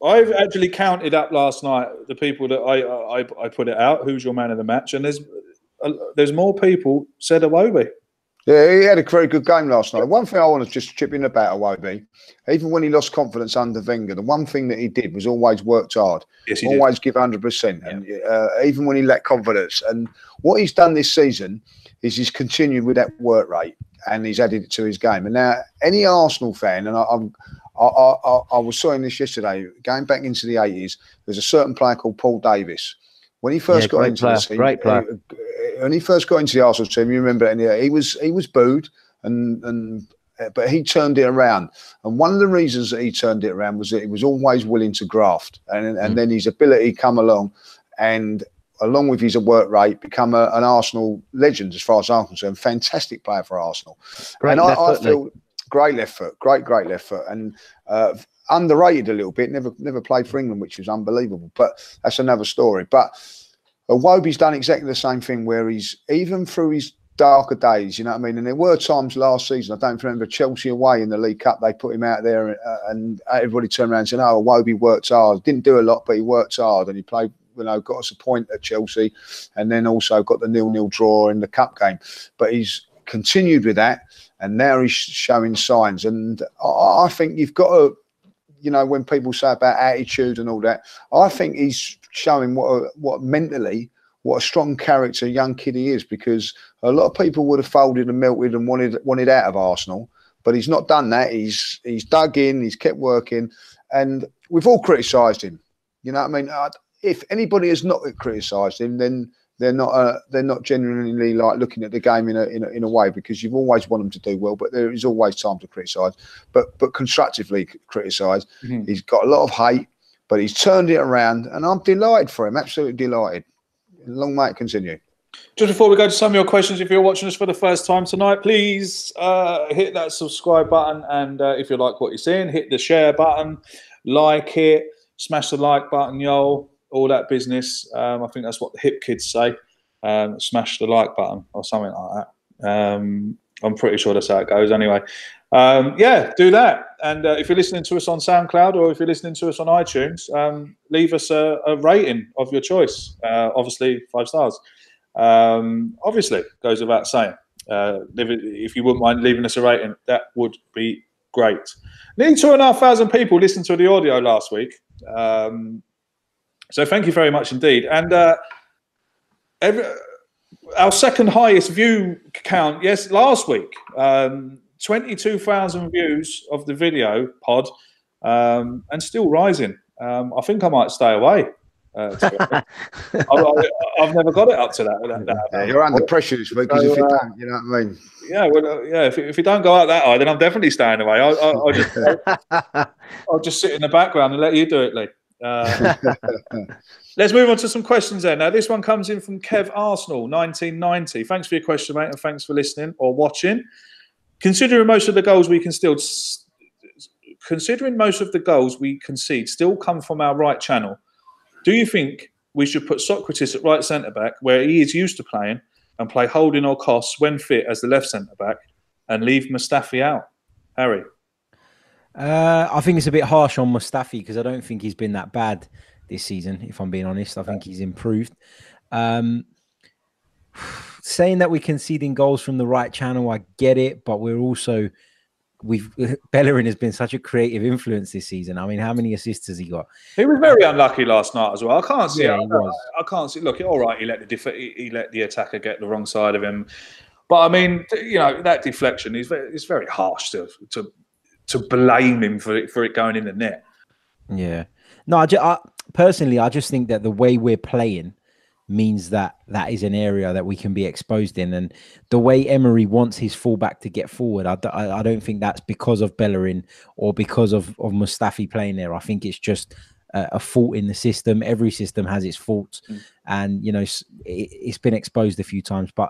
[SPEAKER 1] I've actually counted up last night the people that I I, I put it out. Who's your man of the match? And there's uh, there's more people said Iwobi.
[SPEAKER 2] Yeah, he had a very good game last night. One thing I want to just chip in about Iwobi, even when he lost confidence under Wenger, the one thing that he did was always worked hard,
[SPEAKER 1] Yes, he did.
[SPEAKER 2] always give 100%. And uh, even when he lacked confidence. And what he's done this season is he's continued with that work rate and he's added it to his game. And now, any Arsenal fan, and I, I'm, I, I, I, I was saying this yesterday, going back into the 80s, there's a certain player called Paul Davis. When he first
[SPEAKER 4] Yeah,
[SPEAKER 2] got into
[SPEAKER 4] player,
[SPEAKER 2] the team,
[SPEAKER 4] great player.
[SPEAKER 2] When he first got into the Arsenal team, you remember, and he was he was booed, and and uh, but he turned it around. And one of the reasons that he turned it around was that he was always willing to graft, and and then his ability come along, and along with his work rate, become a, an Arsenal legend as far as I'm concerned. Fantastic player for Arsenal.
[SPEAKER 4] Great
[SPEAKER 2] and I,
[SPEAKER 4] left
[SPEAKER 2] I
[SPEAKER 4] foot,
[SPEAKER 2] feel great left foot, great great left foot, and. Uh, Underrated a little bit, never never played for England, which was unbelievable. But that's another story. But Wobi's done exactly the same thing where he's even through his darker days, you know what I mean? And there were times last season, I don't remember Chelsea away in the League Cup, they put him out there uh, and everybody turned around and said, Oh, Wobi worked hard. Didn't do a lot, but he worked hard and he played, you know, got us a point at Chelsea and then also got the nil nil draw in the cup game. But he's continued with that and now he's showing signs. And I, I think you've got to, you know, when people say about attitude and all that, I think he's showing what what mentally what a strong character young kid he is because a lot of people would have folded and melted and wanted wanted out of Arsenal, but he's not done that. He's he's dug in, he's kept working, and we've all criticised him. You know what I mean? If anybody has not criticised him, then they're not uh, they're not genuinely like looking at the game in a, in a in a way because you've always want them to do well, but there is always time to criticise, but but constructively criticise.
[SPEAKER 1] Mhm.
[SPEAKER 2] He's got a lot of hate, but he's turned it around, and I'm delighted for him. Absolutely delighted. Long may it continue.
[SPEAKER 1] Just before we go to some of your questions, if you're watching us for the first time tonight, please uh, hit that subscribe button. And uh, if you like what you're seeing, hit the share button, like it, smash the like button, yo, all that business. Um, I think that's what the hip kids say. Um, smash the like button or something like that. Um, I'm pretty sure that's how it goes anyway. Um, yeah, do that. And uh, if you're listening to us on SoundCloud or if you're listening to us on iTunes, um, leave us a, a rating of your choice. Uh, obviously, five stars. Um, obviously, goes without saying. Uh, if you wouldn't mind leaving us a rating, that would be great. Nearly two and a half thousand people listened to the audio last week. Um, so thank you very much indeed. And uh, every, our second highest view count, yes, last week, um, 22,000 views of the video pod um, and still rising. Um, I think I might stay away. Uh, to be. I, have never got it up to that. that, that
[SPEAKER 2] Yeah, you're under pressure this week because if you
[SPEAKER 1] uh,
[SPEAKER 2] don't, you know what I mean.
[SPEAKER 1] yeah, well, uh, yeah. If, if you don't go out that high, then I'm definitely staying away. I'll, I'll, I'll, just, I'll, I'll just sit in the background and let you do it, Lee. Uh, let's move on to some questions then. Now, this one comes in from Kev Arsenal, 1990. Thanks for your question, mate, and thanks for listening or watching. Considering most of the goals we can still, considering most of the goals we concede still come from our right channel, do you think we should put Sokratis at right centre back, where he is used to playing, and play Holding or Costs when fit as the left centre back, and leave Mustafi out? Harry.
[SPEAKER 3] Uh, I think it's a bit harsh on Mustafi because I don't think he's been that bad this season. If I'm being honest, I think he's improved. Um, saying that we're conceding goals from the right channel, I get it, but we're also we've Bellerin has been such a creative influence this season. I mean, how many assists has he got?
[SPEAKER 1] He was very unlucky last night as well. I can't see.
[SPEAKER 3] Yeah,
[SPEAKER 1] I. I can't see. Look, all right, he let the def- he he let the attacker get the wrong side of him, but I mean, you know, that deflection is very, it's very harsh to to to blame him for it for it going in the net.
[SPEAKER 3] Yeah. No, I, ju- I personally, I just think that the way we're playing means that that is an area that we can be exposed in. And the way Emery wants his fullback to get forward, I, I, I don't think that's because of Bellerin or because of, of Mustafi playing there. I think it's just a, a fault in the system. Every system has its faults. Mm. And, you know, it, it's been exposed a few times, but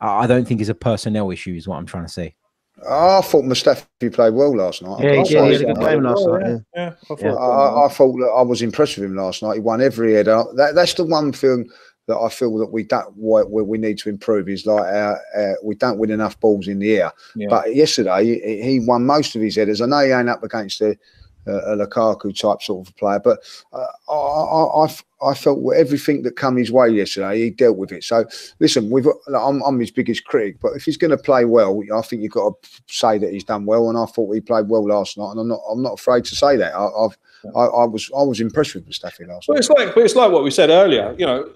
[SPEAKER 3] I don't think it's a personnel issue, is what I'm trying to say.
[SPEAKER 2] I thought Mustafi played well last night.
[SPEAKER 4] Yeah, he, yeah, he had a good game last night. Yeah, yeah. I, thought,
[SPEAKER 2] I, I, thought that I was impressed with him last night. He won every header. That, that's the one thing that I feel that we don't what we need to improve is like our, uh, we don't win enough balls in the air. Yeah. But yesterday he, he, won most of his headers. I know he ain't up against the a Lukaku type sort of player. But uh, I, I, I, felt everything that came his way yesterday, he dealt with it. So listen, we've I'm, I'm his biggest critic, but if he's going to play well, I think you've got to say that he's done well. And I thought he played well last night, and I'm not I'm not afraid to say that. I, have I, I, was I was impressed with Mustafi last
[SPEAKER 1] well,
[SPEAKER 2] night.
[SPEAKER 1] It's like but it's like what we said earlier. You know,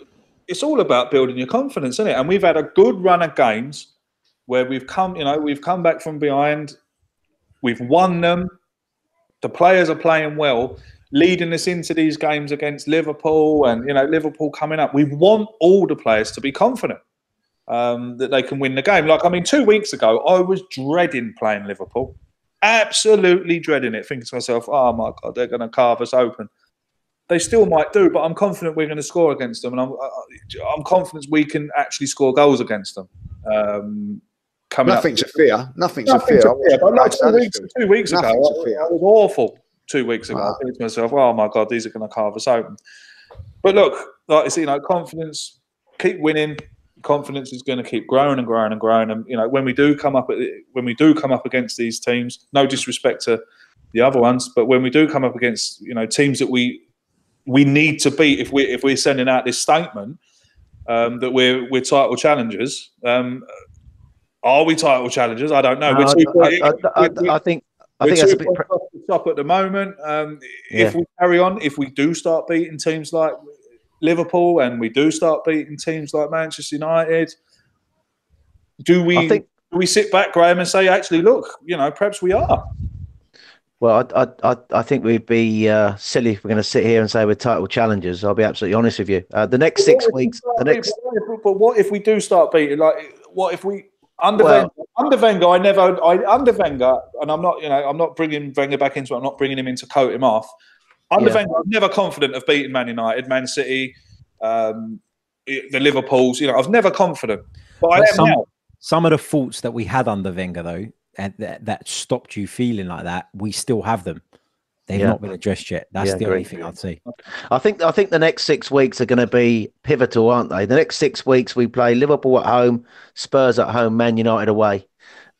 [SPEAKER 1] it's all about building your confidence, isn't it? And we've had a good run of games where we've come, you know, we've come back from behind, we've won them the players are playing well, leading us into these games against Liverpool and you know Liverpool coming up. We want all the players to be confident um, that they can win the game. Like I mean, two weeks ago, I was dreading playing Liverpool, absolutely dreading it, thinking to myself, "Oh my God, they're going to carve us open." They still might do, but I'm confident we're going to score against them, and I'm I'm confident we can actually score goals against them. Um,
[SPEAKER 2] coming Nothing up. to fear. Nothing, to fear. To fear.
[SPEAKER 1] But like two weeks, two weeks ago, I, was awful. Two weeks ago. I think to myself, "Oh my god, these are going to carve us open." But look, like I see, you know, confidence, keep winning. Confidence is going to keep growing and growing and growing. And you know, when we do come up, when we do come up against these teams, no disrespect to the other ones, but when we do come up against you know teams that we we need to beat if we if we're sending out this statement um, that we're we're title challengers. Um, are we title challengers? I don't know.
[SPEAKER 4] No, I, I, I, I, think I think that's a bit
[SPEAKER 1] top at the moment. Um, yeah. If we carry on, if we do start beating teams like Liverpool and we do start beating teams like Manchester United, do we think, do we sit back, Graham, and say, actually, look, you know, perhaps we are?
[SPEAKER 4] Well, I I I think we'd be uh, silly if we're going to sit here and say we're title challengers. I'll be absolutely honest with you. Uh, the next six weeks, the next.
[SPEAKER 1] But what if we do start beating? Like, what if we under, well, Wenger, under Wenger, I never, I under Wenger, and I'm not, you know, I'm not bringing Wenger back into it. I'm not bringing him in to coat him off. Under yeah. Wenger, I'm never confident of beating Man United, Man City, um, the Liverpools. You know, I was never confident. But, but I am
[SPEAKER 3] some,
[SPEAKER 1] now.
[SPEAKER 3] Some of the faults that we had under Wenger, though, and that, that stopped you feeling like that, we still have them. They've yeah. not been addressed yet. That's yeah, the only thing I'd say.
[SPEAKER 4] I think I think the next six weeks are going to be pivotal, aren't they? The next six weeks we play Liverpool at home, Spurs at home, Man United away,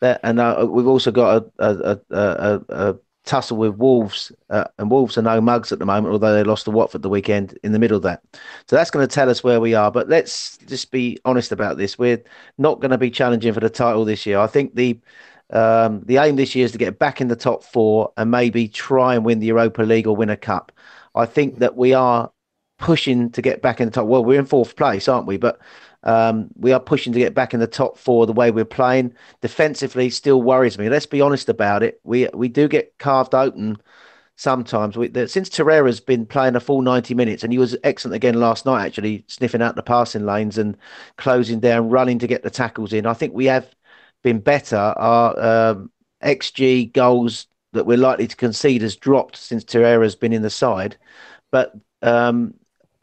[SPEAKER 4] and uh, we've also got a a, a, a, tussle with Wolves, uh, and Wolves are no mugs at the moment, although they lost to Watford the weekend in the middle of that. So that's going to tell us where we are. But let's just be honest about this: we're not going to be challenging for the title this year. I think the um, the aim this year is to get back in the top four and maybe try and win the Europa League or win a cup. I think that we are pushing to get back in the top. Well, we're in fourth place, aren't we? But um, we are pushing to get back in the top four. The way we're playing defensively still worries me. Let's be honest about it. We we do get carved open sometimes. We, the, since Torreira's been playing a full 90 minutes, and he was excellent again last night, actually, sniffing out the passing lanes and closing down, running to get the tackles in. I think we have been better. Our um, XG goals that we're likely to concede has dropped since Torreira's been in the side. But um,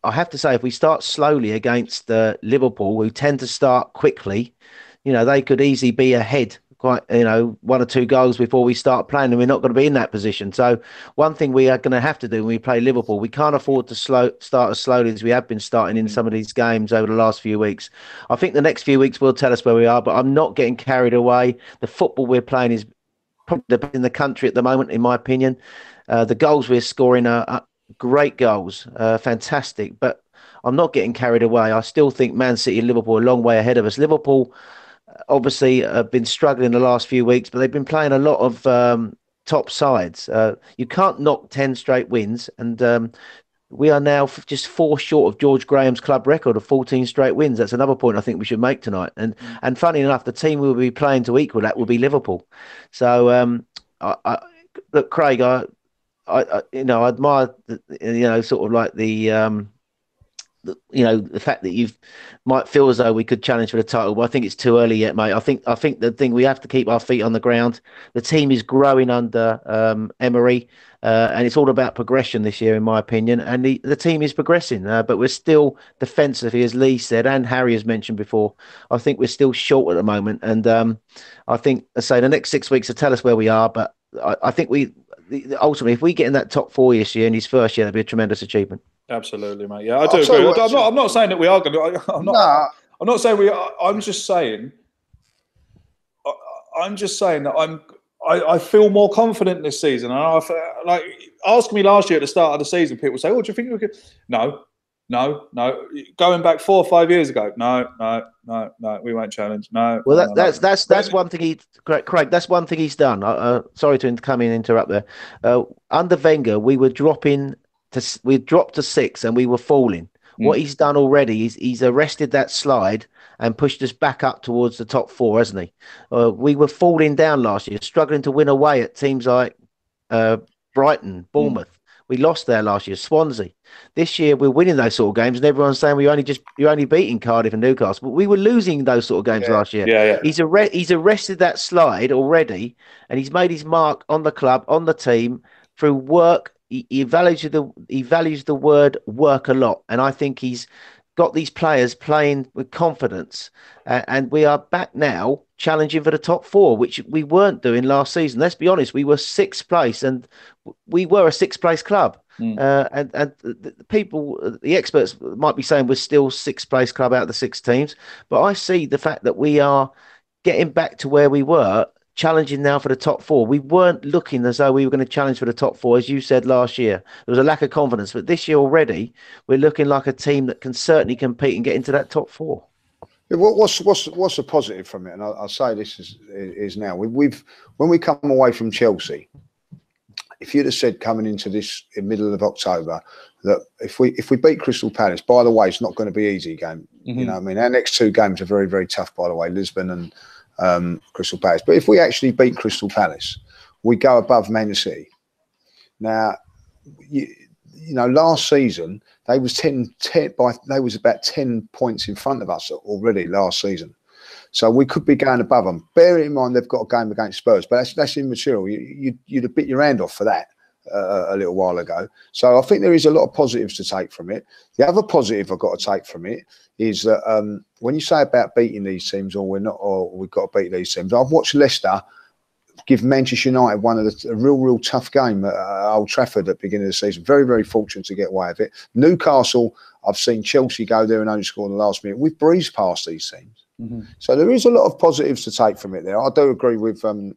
[SPEAKER 4] I have to say, if we start slowly against uh, Liverpool, who tend to start quickly, you know, they could easily be ahead quite you know one or two goals before we start playing and we're not going to be in that position. So one thing we are going to have to do when we play liverpool we can't afford to slow start as slowly as we have been starting in some of these games over the last few weeks. I think the next few weeks will tell us where we are but i'm not getting carried away. The football we're playing is probably the best in the country at the moment in my opinion. Uh, the goals we're scoring are, are great goals uh, fantastic but i'm not getting carried away. I still think man city and liverpool are a long way ahead of us. Liverpool obviously have been struggling the last few weeks, but they've been playing a lot of um, top sides. Uh, you can't knock 10 straight wins. And um, we are now just four short of George Graham's club record of 14 straight wins. That's another point I think we should make tonight. And mm. and funny enough, the team we will be playing to equal that will be Liverpool. So, um, I, I, look, Craig, I, I, I, you know, I admire, the, you know, sort of like the, um, you know the fact that you've might feel as though we could challenge for the title, but I think it's too early yet, mate. I think I think the thing we have to keep our feet on the ground. The team is growing under um, Emery, uh, and it's all about progression this year, in my opinion. And the, the team is progressing, uh, but we're still defensively, as Lee said and Harry has mentioned before. I think we're still short at the moment, and um, I think I say the next six weeks will tell us where we are. But I, I think we ultimately, if we get in that top four this year in his first year, that'd be a tremendous achievement.
[SPEAKER 1] Absolutely, mate. Yeah, I do agree. What, I'm, not, I'm not saying that we are going to. I'm not. Nah. I'm not saying we. Are, I'm just saying. I, I'm just saying that I'm. I, I, feel more confident this season, and I like ask me last year at the start of the season. People say, "Oh, do you think we could?" No, no, no. Going back four or five years ago, no, no, no, no. We won't challenge. No.
[SPEAKER 4] Well, that,
[SPEAKER 1] no,
[SPEAKER 4] that's no. that's that's one thing he, Craig. That's one thing he's done. Uh, uh, sorry to come in and interrupt there. Uh, under Wenger, we were dropping to we dropped to six and we were falling. Mm. What he's done already is he's arrested that slide and pushed us back up towards the top four, hasn't he? Uh, we were falling down last year, struggling to win away at teams like uh, Brighton, Bournemouth. Mm. We lost there last year, Swansea. This year we're winning those sort of games, and everyone's saying we only just you're only beating Cardiff and Newcastle, but we were losing those sort of games
[SPEAKER 1] yeah.
[SPEAKER 4] last year.
[SPEAKER 1] Yeah, yeah.
[SPEAKER 4] He's arre- he's arrested that slide already, and he's made his mark on the club, on the team through work he, he values the he values the word work a lot, and I think he's got these players playing with confidence, uh, and we are back now challenging for the top four, which we weren't doing last season. Let's be honest, we were sixth place, and we were a sixth place club. Mm. Uh, and and the, the, people, the experts might be saying we're still sixth place club out of the six teams, but I see the fact that we are getting back to where we were challenging now for the top four. We weren't looking as though we were going to challenge for the top four, as you said last year. There was a lack of confidence, but this year already, we're looking like a team that can certainly compete and get into that top four.
[SPEAKER 2] what's what's what's the positive from it? And I'll, I'll say this is is now we, we've when we come away from Chelsea. If you'd have said coming into this in middle of October that if we if we beat Crystal Palace, by the way, it's not going to be easy game. Mm-hmm. You know, I mean, our next two games are very very tough. By the way, Lisbon and um, Crystal Palace. But if we actually beat Crystal Palace, we go above Man City. Now, you, you know, last season they was 10, 10 by they was about ten points in front of us already last season. So we could be going above them. Bear in mind they've got a game against Spurs, but that's that's immaterial. You, you, you'd have bit your hand off for that uh, a little while ago. So I think there is a lot of positives to take from it. The other positive I've got to take from it is that um, when you say about beating these teams, or we're not, or we've got to beat these teams, I've watched Leicester give Manchester United one of the a real, real tough game at uh, Old Trafford at the beginning of the season. Very, very fortunate to get away with it. Newcastle, I've seen Chelsea go there and only score in the last minute. We've breezed past these teams. Mm-hmm. So there is a lot of positives to take from it there. I do agree with um,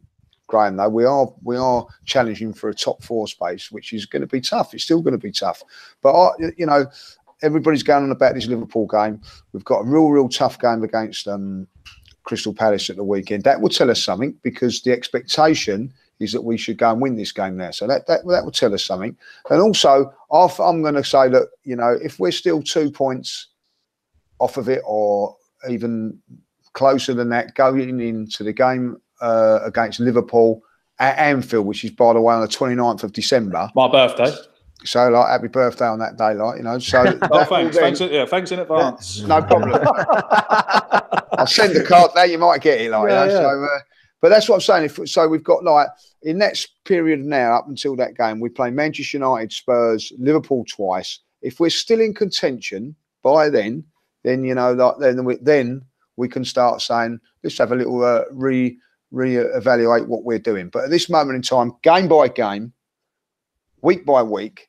[SPEAKER 2] Graham, though, we are we are challenging for a top four space, which is going to be tough. It's still going to be tough. But I, you know, everybody's going on about this Liverpool game. We've got a real, real tough game against um, Crystal Palace at the weekend. That will tell us something because the expectation is that we should go and win this game now. So that that, that will tell us something. And also, I'm going to say that you know if we're still two points off of it, or even closer than that, going into the game uh, against Liverpool at Anfield, which is, by the way, on the 29th of December.
[SPEAKER 1] My birthday.
[SPEAKER 2] So, like, happy birthday on that day, like, you know. So,
[SPEAKER 1] oh, thanks. Then, thanks, yeah, thanks in advance.
[SPEAKER 2] No problem. I'll send the card there, you might get it, like, yeah, you know. Yeah. So, uh, but that's what I'm saying. If, so, we've got, like, in that period now, up until that game, we play Manchester United, Spurs, Liverpool twice. If we're still in contention by then, then, you know, like, then, we, then we can start saying, let's have a little uh, re re-evaluate what we're doing. But at this moment in time, game by game, week by week,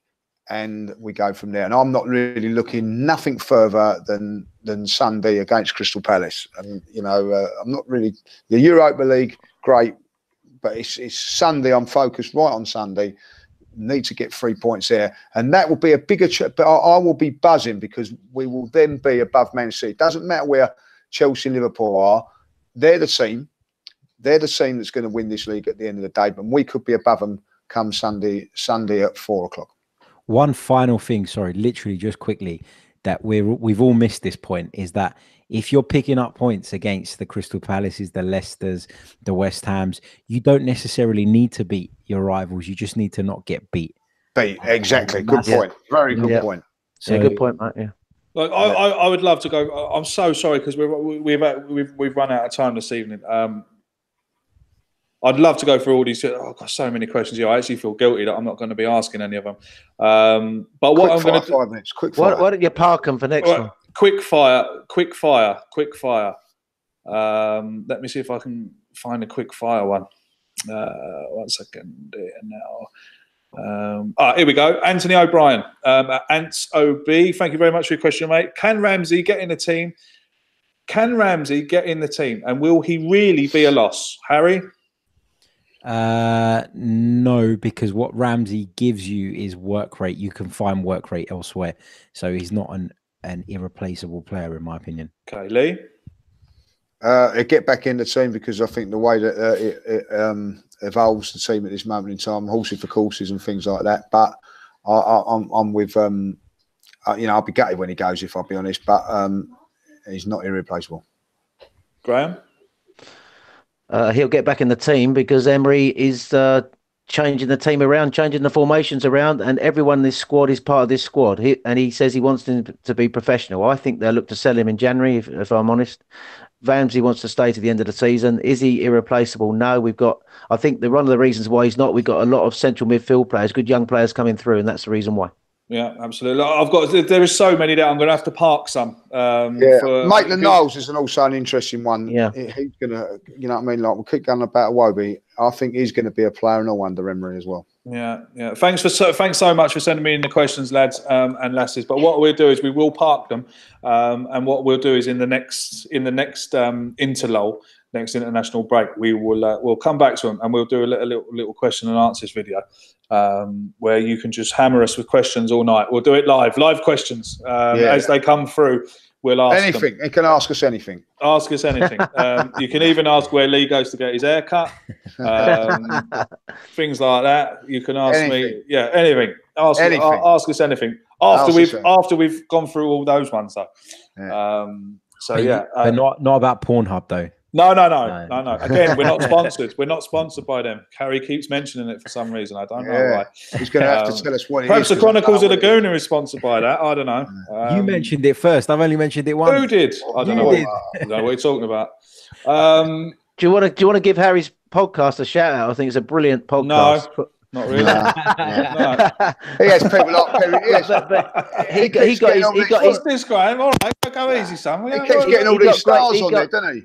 [SPEAKER 2] and we go from there. And I'm not really looking nothing further than than Sunday against Crystal Palace. And you know, uh, I'm not really the Europa League, great, but it's, it's Sunday. I'm focused right on Sunday. Need to get three points there, and that will be a bigger. Ch- but I, I will be buzzing because we will then be above Man City. It doesn't matter where Chelsea, Liverpool are; they're the team they're the team that's going to win this league at the end of the day, but we could be above them come Sunday Sunday at four o'clock.
[SPEAKER 3] One final thing, sorry, literally just quickly, that we're we've all missed this point is that if you're picking up points against the Crystal Palaces, the Leicesters, the West Hams, you don't necessarily need to beat your rivals. You just need to not get beat.
[SPEAKER 2] Beat exactly. Good point. Very good yeah. point.
[SPEAKER 4] So, yeah, good point, Matt. Yeah.
[SPEAKER 1] Like I, I, I would love to go. I'm so sorry because we're we've we've we've run out of time this evening. Um, I'd love to go through all these. Oh, I've got so many questions here. I actually feel guilty that I'm not going to be asking any of them. Um, but what
[SPEAKER 2] quick
[SPEAKER 1] I'm going
[SPEAKER 2] fire,
[SPEAKER 1] to
[SPEAKER 2] five minutes. Quick fire.
[SPEAKER 4] Why, why don't you park them for next
[SPEAKER 1] Right,
[SPEAKER 4] one?
[SPEAKER 1] quick fire, quick fire, quick fire. Um, let me see if I can find a quick fire one. Uh, one second here now. Um, ah, here we go. Anthony O'Brien, um, at Ants OB. Thank you very much for your question, mate. Can Ramsey get in the team? Can Ramsey get in the team, and will he really be a loss, Harry?
[SPEAKER 3] Uh, no, because what Ramsey gives you is work rate. You can find work rate elsewhere, so he's not an an irreplaceable player, in my opinion.
[SPEAKER 1] Okay, Lee.
[SPEAKER 2] Uh, it get back in the team because I think the way that uh, it, it um, evolves the team at this moment in time, horses for courses and things like that. But I, I, I'm, I'm with, um, uh, you know, I'll be gutted when he goes, if I'll be honest. But um, he's not irreplaceable.
[SPEAKER 1] Graham.
[SPEAKER 4] Uh, he'll get back in the team because Emery is uh, changing the team around, changing the formations around, and everyone in this squad is part of this squad. He, and he says he wants him to be professional. I think they'll look to sell him in January, if, if I'm honest. Ramsey wants to stay to the end of the season. Is he irreplaceable? No. We've got, I think, the one of the reasons why he's not, we've got a lot of central midfield players, good young players coming through, and that's the reason why.
[SPEAKER 1] Yeah, absolutely. I've got there is so many there. I'm going to have to park some. Um,
[SPEAKER 2] Yeah,
[SPEAKER 1] for-
[SPEAKER 2] Maitland Niles is an also an interesting one.
[SPEAKER 4] Yeah.
[SPEAKER 2] He's gonna, you know what I mean. Like we'll keep going about Wobie. I think he's going to be a player no under Emery as well.
[SPEAKER 1] Yeah, yeah. Thanks for so, thanks so much for sending me in the questions, lads um, and lasses. But what we'll do is we will park them, um, and what we'll do is in the next in the next um, interlull, next international break, we will uh, we'll come back to them and we'll do a little little, little question and answers video um, where you can just hammer us with questions all night. We'll do it live, live questions um,
[SPEAKER 2] Yeah.
[SPEAKER 1] as they come through. We'll ask them.
[SPEAKER 2] anything. He can ask us anything.
[SPEAKER 1] Ask us anything. Um, you can even ask where Lee goes to get his hair cut. Um, things like that. You can ask me. Yeah, anything. Ask,
[SPEAKER 2] Anything.
[SPEAKER 1] a- ask us anything. After
[SPEAKER 2] Ask
[SPEAKER 1] we've
[SPEAKER 2] anything.
[SPEAKER 1] after we've gone through all those ones though.
[SPEAKER 2] Yeah.
[SPEAKER 1] Um, so
[SPEAKER 3] But-
[SPEAKER 1] yeah.
[SPEAKER 3] but
[SPEAKER 1] uh,
[SPEAKER 3] not not about Pornhub though.
[SPEAKER 1] No, no, no,
[SPEAKER 3] No.
[SPEAKER 1] no, no. Again, we're not sponsored. We're not sponsored by them. Carrie keeps mentioning it for some reason. I don't know why.
[SPEAKER 2] He's going to have
[SPEAKER 1] Um,
[SPEAKER 2] to tell us what it
[SPEAKER 1] Perhaps
[SPEAKER 2] is,
[SPEAKER 1] the
[SPEAKER 2] 'cause I don't
[SPEAKER 1] Chronicles
[SPEAKER 2] know
[SPEAKER 1] of
[SPEAKER 2] what it is.
[SPEAKER 1] Laguna is sponsored by that. I don't know.
[SPEAKER 3] you
[SPEAKER 1] Um,
[SPEAKER 3] mentioned it first. I've only mentioned it once.
[SPEAKER 1] Who did? I don't
[SPEAKER 3] You
[SPEAKER 1] know. What. I don't know what you're talking about. Um,
[SPEAKER 4] Do you want to do you want to give Harry's podcast a shout out? I think it's a brilliant podcast. No.
[SPEAKER 1] not really.
[SPEAKER 2] Nah,
[SPEAKER 1] No.
[SPEAKER 2] He has people like Perry. Yes.
[SPEAKER 4] But, but he,
[SPEAKER 2] He
[SPEAKER 4] got- he got
[SPEAKER 2] getting
[SPEAKER 4] his, he got his,
[SPEAKER 1] this, guy. All right, go easy, son.
[SPEAKER 2] He keeps getting all these stars on
[SPEAKER 4] got-
[SPEAKER 2] there, doesn't he?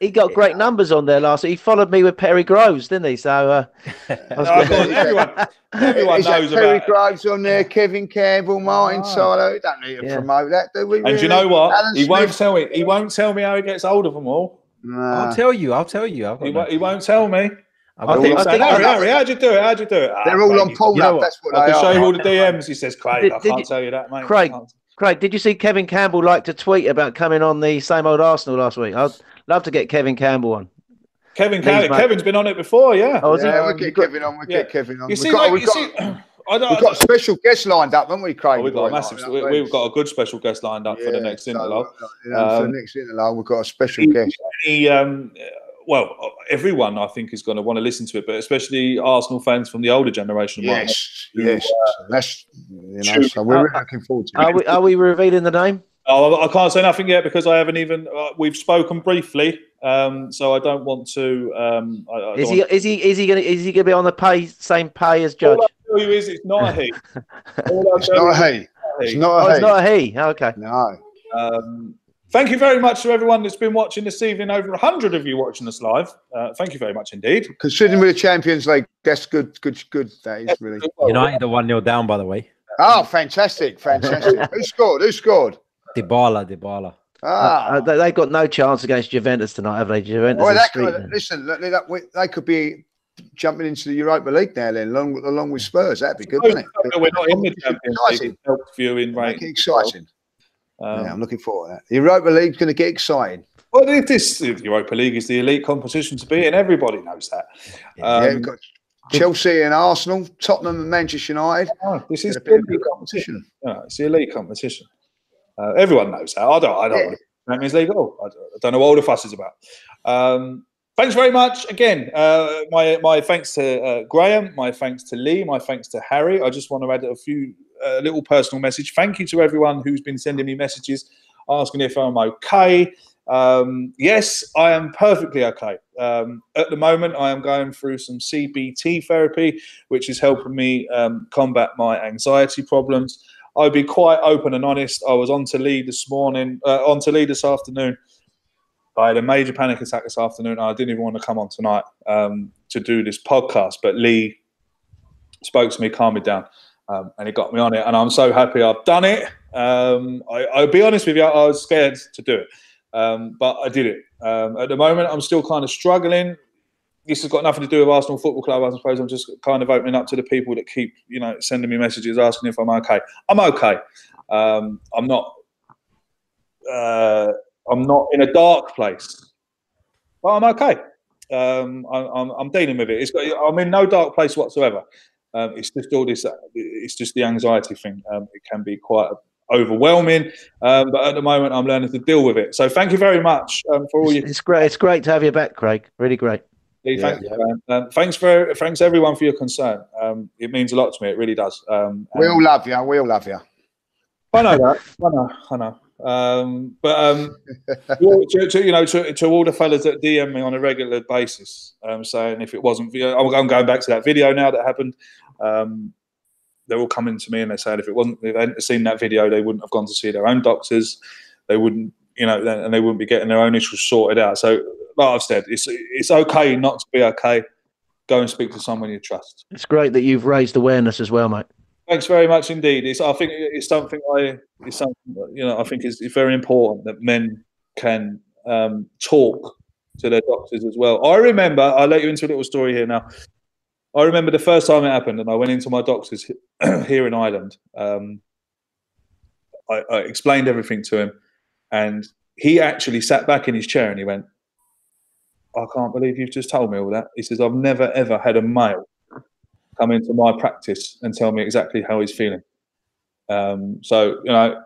[SPEAKER 4] He got great numbers on there last. He followed me with Perry Groves, didn't he? So uh, I was
[SPEAKER 1] No,
[SPEAKER 4] gonna-
[SPEAKER 1] course, everyone, everyone
[SPEAKER 2] He's got
[SPEAKER 1] knows
[SPEAKER 2] Perry
[SPEAKER 1] about.
[SPEAKER 2] Groves on there, Kevin Campbell, Martin
[SPEAKER 1] Ah.
[SPEAKER 2] Silo. We don't need to
[SPEAKER 4] Yeah.
[SPEAKER 2] promote that, do we?
[SPEAKER 1] And do you know what?
[SPEAKER 2] Alan
[SPEAKER 1] He won't tell me. He won't tell me how he gets hold of them all.
[SPEAKER 2] Nah.
[SPEAKER 3] I'll tell you. I'll tell you. I've
[SPEAKER 1] He,
[SPEAKER 3] no-
[SPEAKER 1] won't, he won't tell me.
[SPEAKER 3] I've
[SPEAKER 1] I
[SPEAKER 3] got
[SPEAKER 1] keep
[SPEAKER 4] I
[SPEAKER 3] no-
[SPEAKER 1] saying,
[SPEAKER 4] think-
[SPEAKER 1] Harry, Harry, how'd you do it? How'd you do it?
[SPEAKER 2] They're all on
[SPEAKER 1] you-
[SPEAKER 2] pull up. That's what
[SPEAKER 1] I
[SPEAKER 2] they
[SPEAKER 1] can show you all the DMs. He says, Craig,
[SPEAKER 4] Did-
[SPEAKER 1] I can't
[SPEAKER 4] you-
[SPEAKER 1] tell you that, mate.
[SPEAKER 4] Craig. Craig, did you see Kevin Campbell like to tweet about coming on the same old Arsenal last week? I'd love to get Kevin Campbell on.
[SPEAKER 1] Kevin,
[SPEAKER 4] Please,
[SPEAKER 1] Kevin's
[SPEAKER 4] mate.
[SPEAKER 1] been on it before, yeah.
[SPEAKER 4] Oh, is he?
[SPEAKER 2] Yeah, we'll
[SPEAKER 1] Um,
[SPEAKER 2] get Kevin on. We'll
[SPEAKER 1] yeah.
[SPEAKER 2] get Kevin on.
[SPEAKER 1] You see,
[SPEAKER 2] we've got,
[SPEAKER 1] like,
[SPEAKER 2] we've
[SPEAKER 1] you
[SPEAKER 2] got,
[SPEAKER 1] see, I don't,
[SPEAKER 2] we've got special guests lined up, haven't we, Craig?
[SPEAKER 1] Oh, we've got a massive.
[SPEAKER 2] like,
[SPEAKER 1] we, we've got a good special guest lined up for the next
[SPEAKER 2] so,
[SPEAKER 1] interlude.
[SPEAKER 2] uh, you know, for
[SPEAKER 1] Um,
[SPEAKER 2] the next interlude, we've got a special guest.
[SPEAKER 1] He, um, well, everyone I think is going to want to listen to it, but especially Arsenal fans from the older generation. might
[SPEAKER 2] Yes,
[SPEAKER 1] who,
[SPEAKER 2] yes. That's you know.
[SPEAKER 1] True.
[SPEAKER 2] So we're really looking forward to
[SPEAKER 4] Are
[SPEAKER 2] it.
[SPEAKER 4] we, are we revealing the name?
[SPEAKER 1] Oh, I can't say nothing yet because I haven't even. Uh, we've spoken briefly, um, so I don't want to. Um, I, I
[SPEAKER 4] Is he
[SPEAKER 1] want-
[SPEAKER 4] is he is he gonna is he gonna be on the pay same pay as Judge?
[SPEAKER 1] All I tell you is it's not a he.
[SPEAKER 2] It's not a he. It's
[SPEAKER 1] he.
[SPEAKER 2] not
[SPEAKER 4] Oh,
[SPEAKER 2] a
[SPEAKER 4] it's
[SPEAKER 2] he.
[SPEAKER 4] not a he. Okay.
[SPEAKER 2] No.
[SPEAKER 1] Um, thank you very much to everyone that's been watching this evening. Over hundred of you watching us live. Uh, thank you very much indeed.
[SPEAKER 2] Considering we're the Champions League, that's good. Good. Good. That is really.
[SPEAKER 3] United are one 0 down, by the way.
[SPEAKER 2] Oh, fantastic! Fantastic. Who scored? Who scored?
[SPEAKER 3] Dybala, Dybala.
[SPEAKER 2] Ah.
[SPEAKER 4] Uh, they, they've got no chance against Juventus tonight, have they? Juventus
[SPEAKER 2] Well,
[SPEAKER 4] is
[SPEAKER 2] that could, listen, look, that- we- they could be jumping into the Europa League now, then, along, with- along with Spurs. That'd be good, wouldn't it?
[SPEAKER 1] We're not in the Champions League.
[SPEAKER 2] Exciting.
[SPEAKER 1] It helps viewing
[SPEAKER 2] Make it exciting.
[SPEAKER 1] Um,
[SPEAKER 2] yeah, I'm looking forward to that. The Europa League's going to get exciting.
[SPEAKER 1] Well, it- this the Europa League is the elite competition to be in. Everybody knows that.
[SPEAKER 2] yeah,
[SPEAKER 1] Um,
[SPEAKER 2] we've got Chelsea and Arsenal, Tottenham and Manchester United.
[SPEAKER 1] oh, this is the
[SPEAKER 2] a
[SPEAKER 1] elite
[SPEAKER 2] good
[SPEAKER 1] competition.
[SPEAKER 2] competition.
[SPEAKER 1] Yeah, it's the elite competition. Uh, everyone knows that. I don't. I don't.
[SPEAKER 2] Yeah.
[SPEAKER 1] want to Champions League. Oh, I don't, I don't know what all the fuss is about. Um, thanks very much again. Uh, my my thanks to uh, Graham. My thanks to Lee. My thanks to Harry. I just want to add a few a little personal message. Thank you to everyone who's been sending me messages asking if I'm okay. Um, yes, I am perfectly okay. Um, at the moment, I am going through some CBT therapy, which is helping me um, combat my anxiety problems. I'll be quite open and honest. I was on to lead this morning, uh, on to lead this afternoon. I had a major panic attack this afternoon. I didn't even want to come on tonight um, to do this podcast, but Lee spoke to me, calmed me down, um, and he got me on it. And I'm so happy I've done it. Um, I, will be honest with you, I was scared to do it, um, but I did it. Um, at the moment, I'm still kind of struggling. This has got nothing to do with Arsenal Football Club, I suppose. I'm just kind of opening up to the people that keep, you know, sending me messages asking if I'm okay. I'm okay. Um, I'm not. Uh, I'm not in a dark place, but I'm okay. Um, I, I'm, I'm dealing with it. It's got, I'm in no dark place whatsoever. Um, it's just all this. It's just the anxiety thing. Um, it can be quite overwhelming, um, but at the moment, I'm learning to deal with it. So, thank you very much um, for all
[SPEAKER 4] you. It's great. It's great to have you back, Craig. Really great.
[SPEAKER 1] Lee, yeah, thank yeah. Um, thanks for thanks everyone for your concern. Um, it means a lot to me. It really does.
[SPEAKER 2] we all love you. We all love you.
[SPEAKER 1] I know that. I know. I know. Um, but um, to, to, you know, to, to, all the fellas that DM me on a regular basis, um, saying if it wasn't, I'm going back to that video now that happened. Um, they're all coming to me and they're saying if it wasn't, if they hadn't seen that video, they wouldn't have gone to see their own doctors. They wouldn't, you know, and they wouldn't be getting their own issues sorted out. So, like I've said, it's it's okay not to be okay. Go and speak to someone you trust.
[SPEAKER 4] It's great that you've raised awareness as well, mate.
[SPEAKER 1] Thanks very much indeed. It's, I think it's something I it's something you know I think is very important that men can um, talk to their doctors as well. I remember I'll let you into a little story here now. I remember the first time it happened, and I went into my doctor's here in Ireland. Um, I, I explained everything to him, and he actually sat back in his chair and he went, "I can't believe you've just told me all that." He says, "I've never ever had a male come into my practice and tell me exactly how he's feeling. Um, so you know,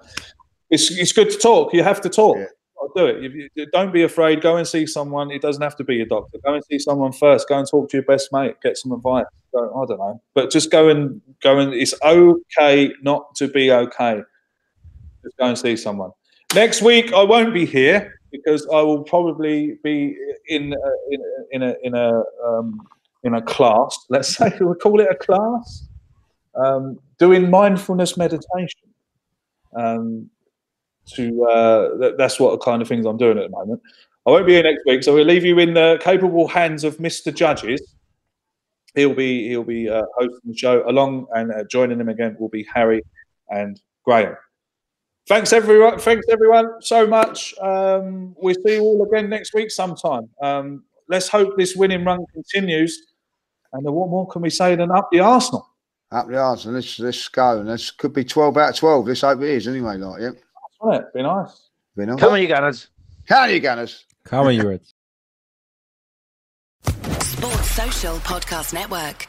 [SPEAKER 1] it's it's good to talk. You have to talk. Yeah. I'll do it. You, you, don't be afraid. Go and see someone. It doesn't have to be a doctor. Go and see someone first. Go and talk to your best mate. Get some advice. Go, I don't know, but just go and go and. It's okay not to be okay. Just go and see someone. Next week I won't be here because I will probably be in uh, in, in a in a um, in a class, let's say we call it a class, um, doing mindfulness meditation. Um, to uh, that's what kind of things I'm doing at the moment. I won't be here next week, so we'll leave you in the capable hands of Mr. Judges. He'll be he'll be uh, hosting the show along, and uh, joining him again will be Harry and Graham. Thanks everyone. Thanks everyone so much. Um, we'll see you all again next week sometime. Um, let's hope this winning run continues. And what more can we say than up the Arsenal?
[SPEAKER 2] Up the Arsenal. Let's let's go. And this could be twelve out of twelve. Let's hope it is anyway. Like yeah.
[SPEAKER 1] That's it. Be nice.
[SPEAKER 2] Be nice.
[SPEAKER 4] Come on, you Gunners.
[SPEAKER 2] Come on, you Gunners.
[SPEAKER 3] Come on, you Reds.
[SPEAKER 6] Sports Social Podcast Network.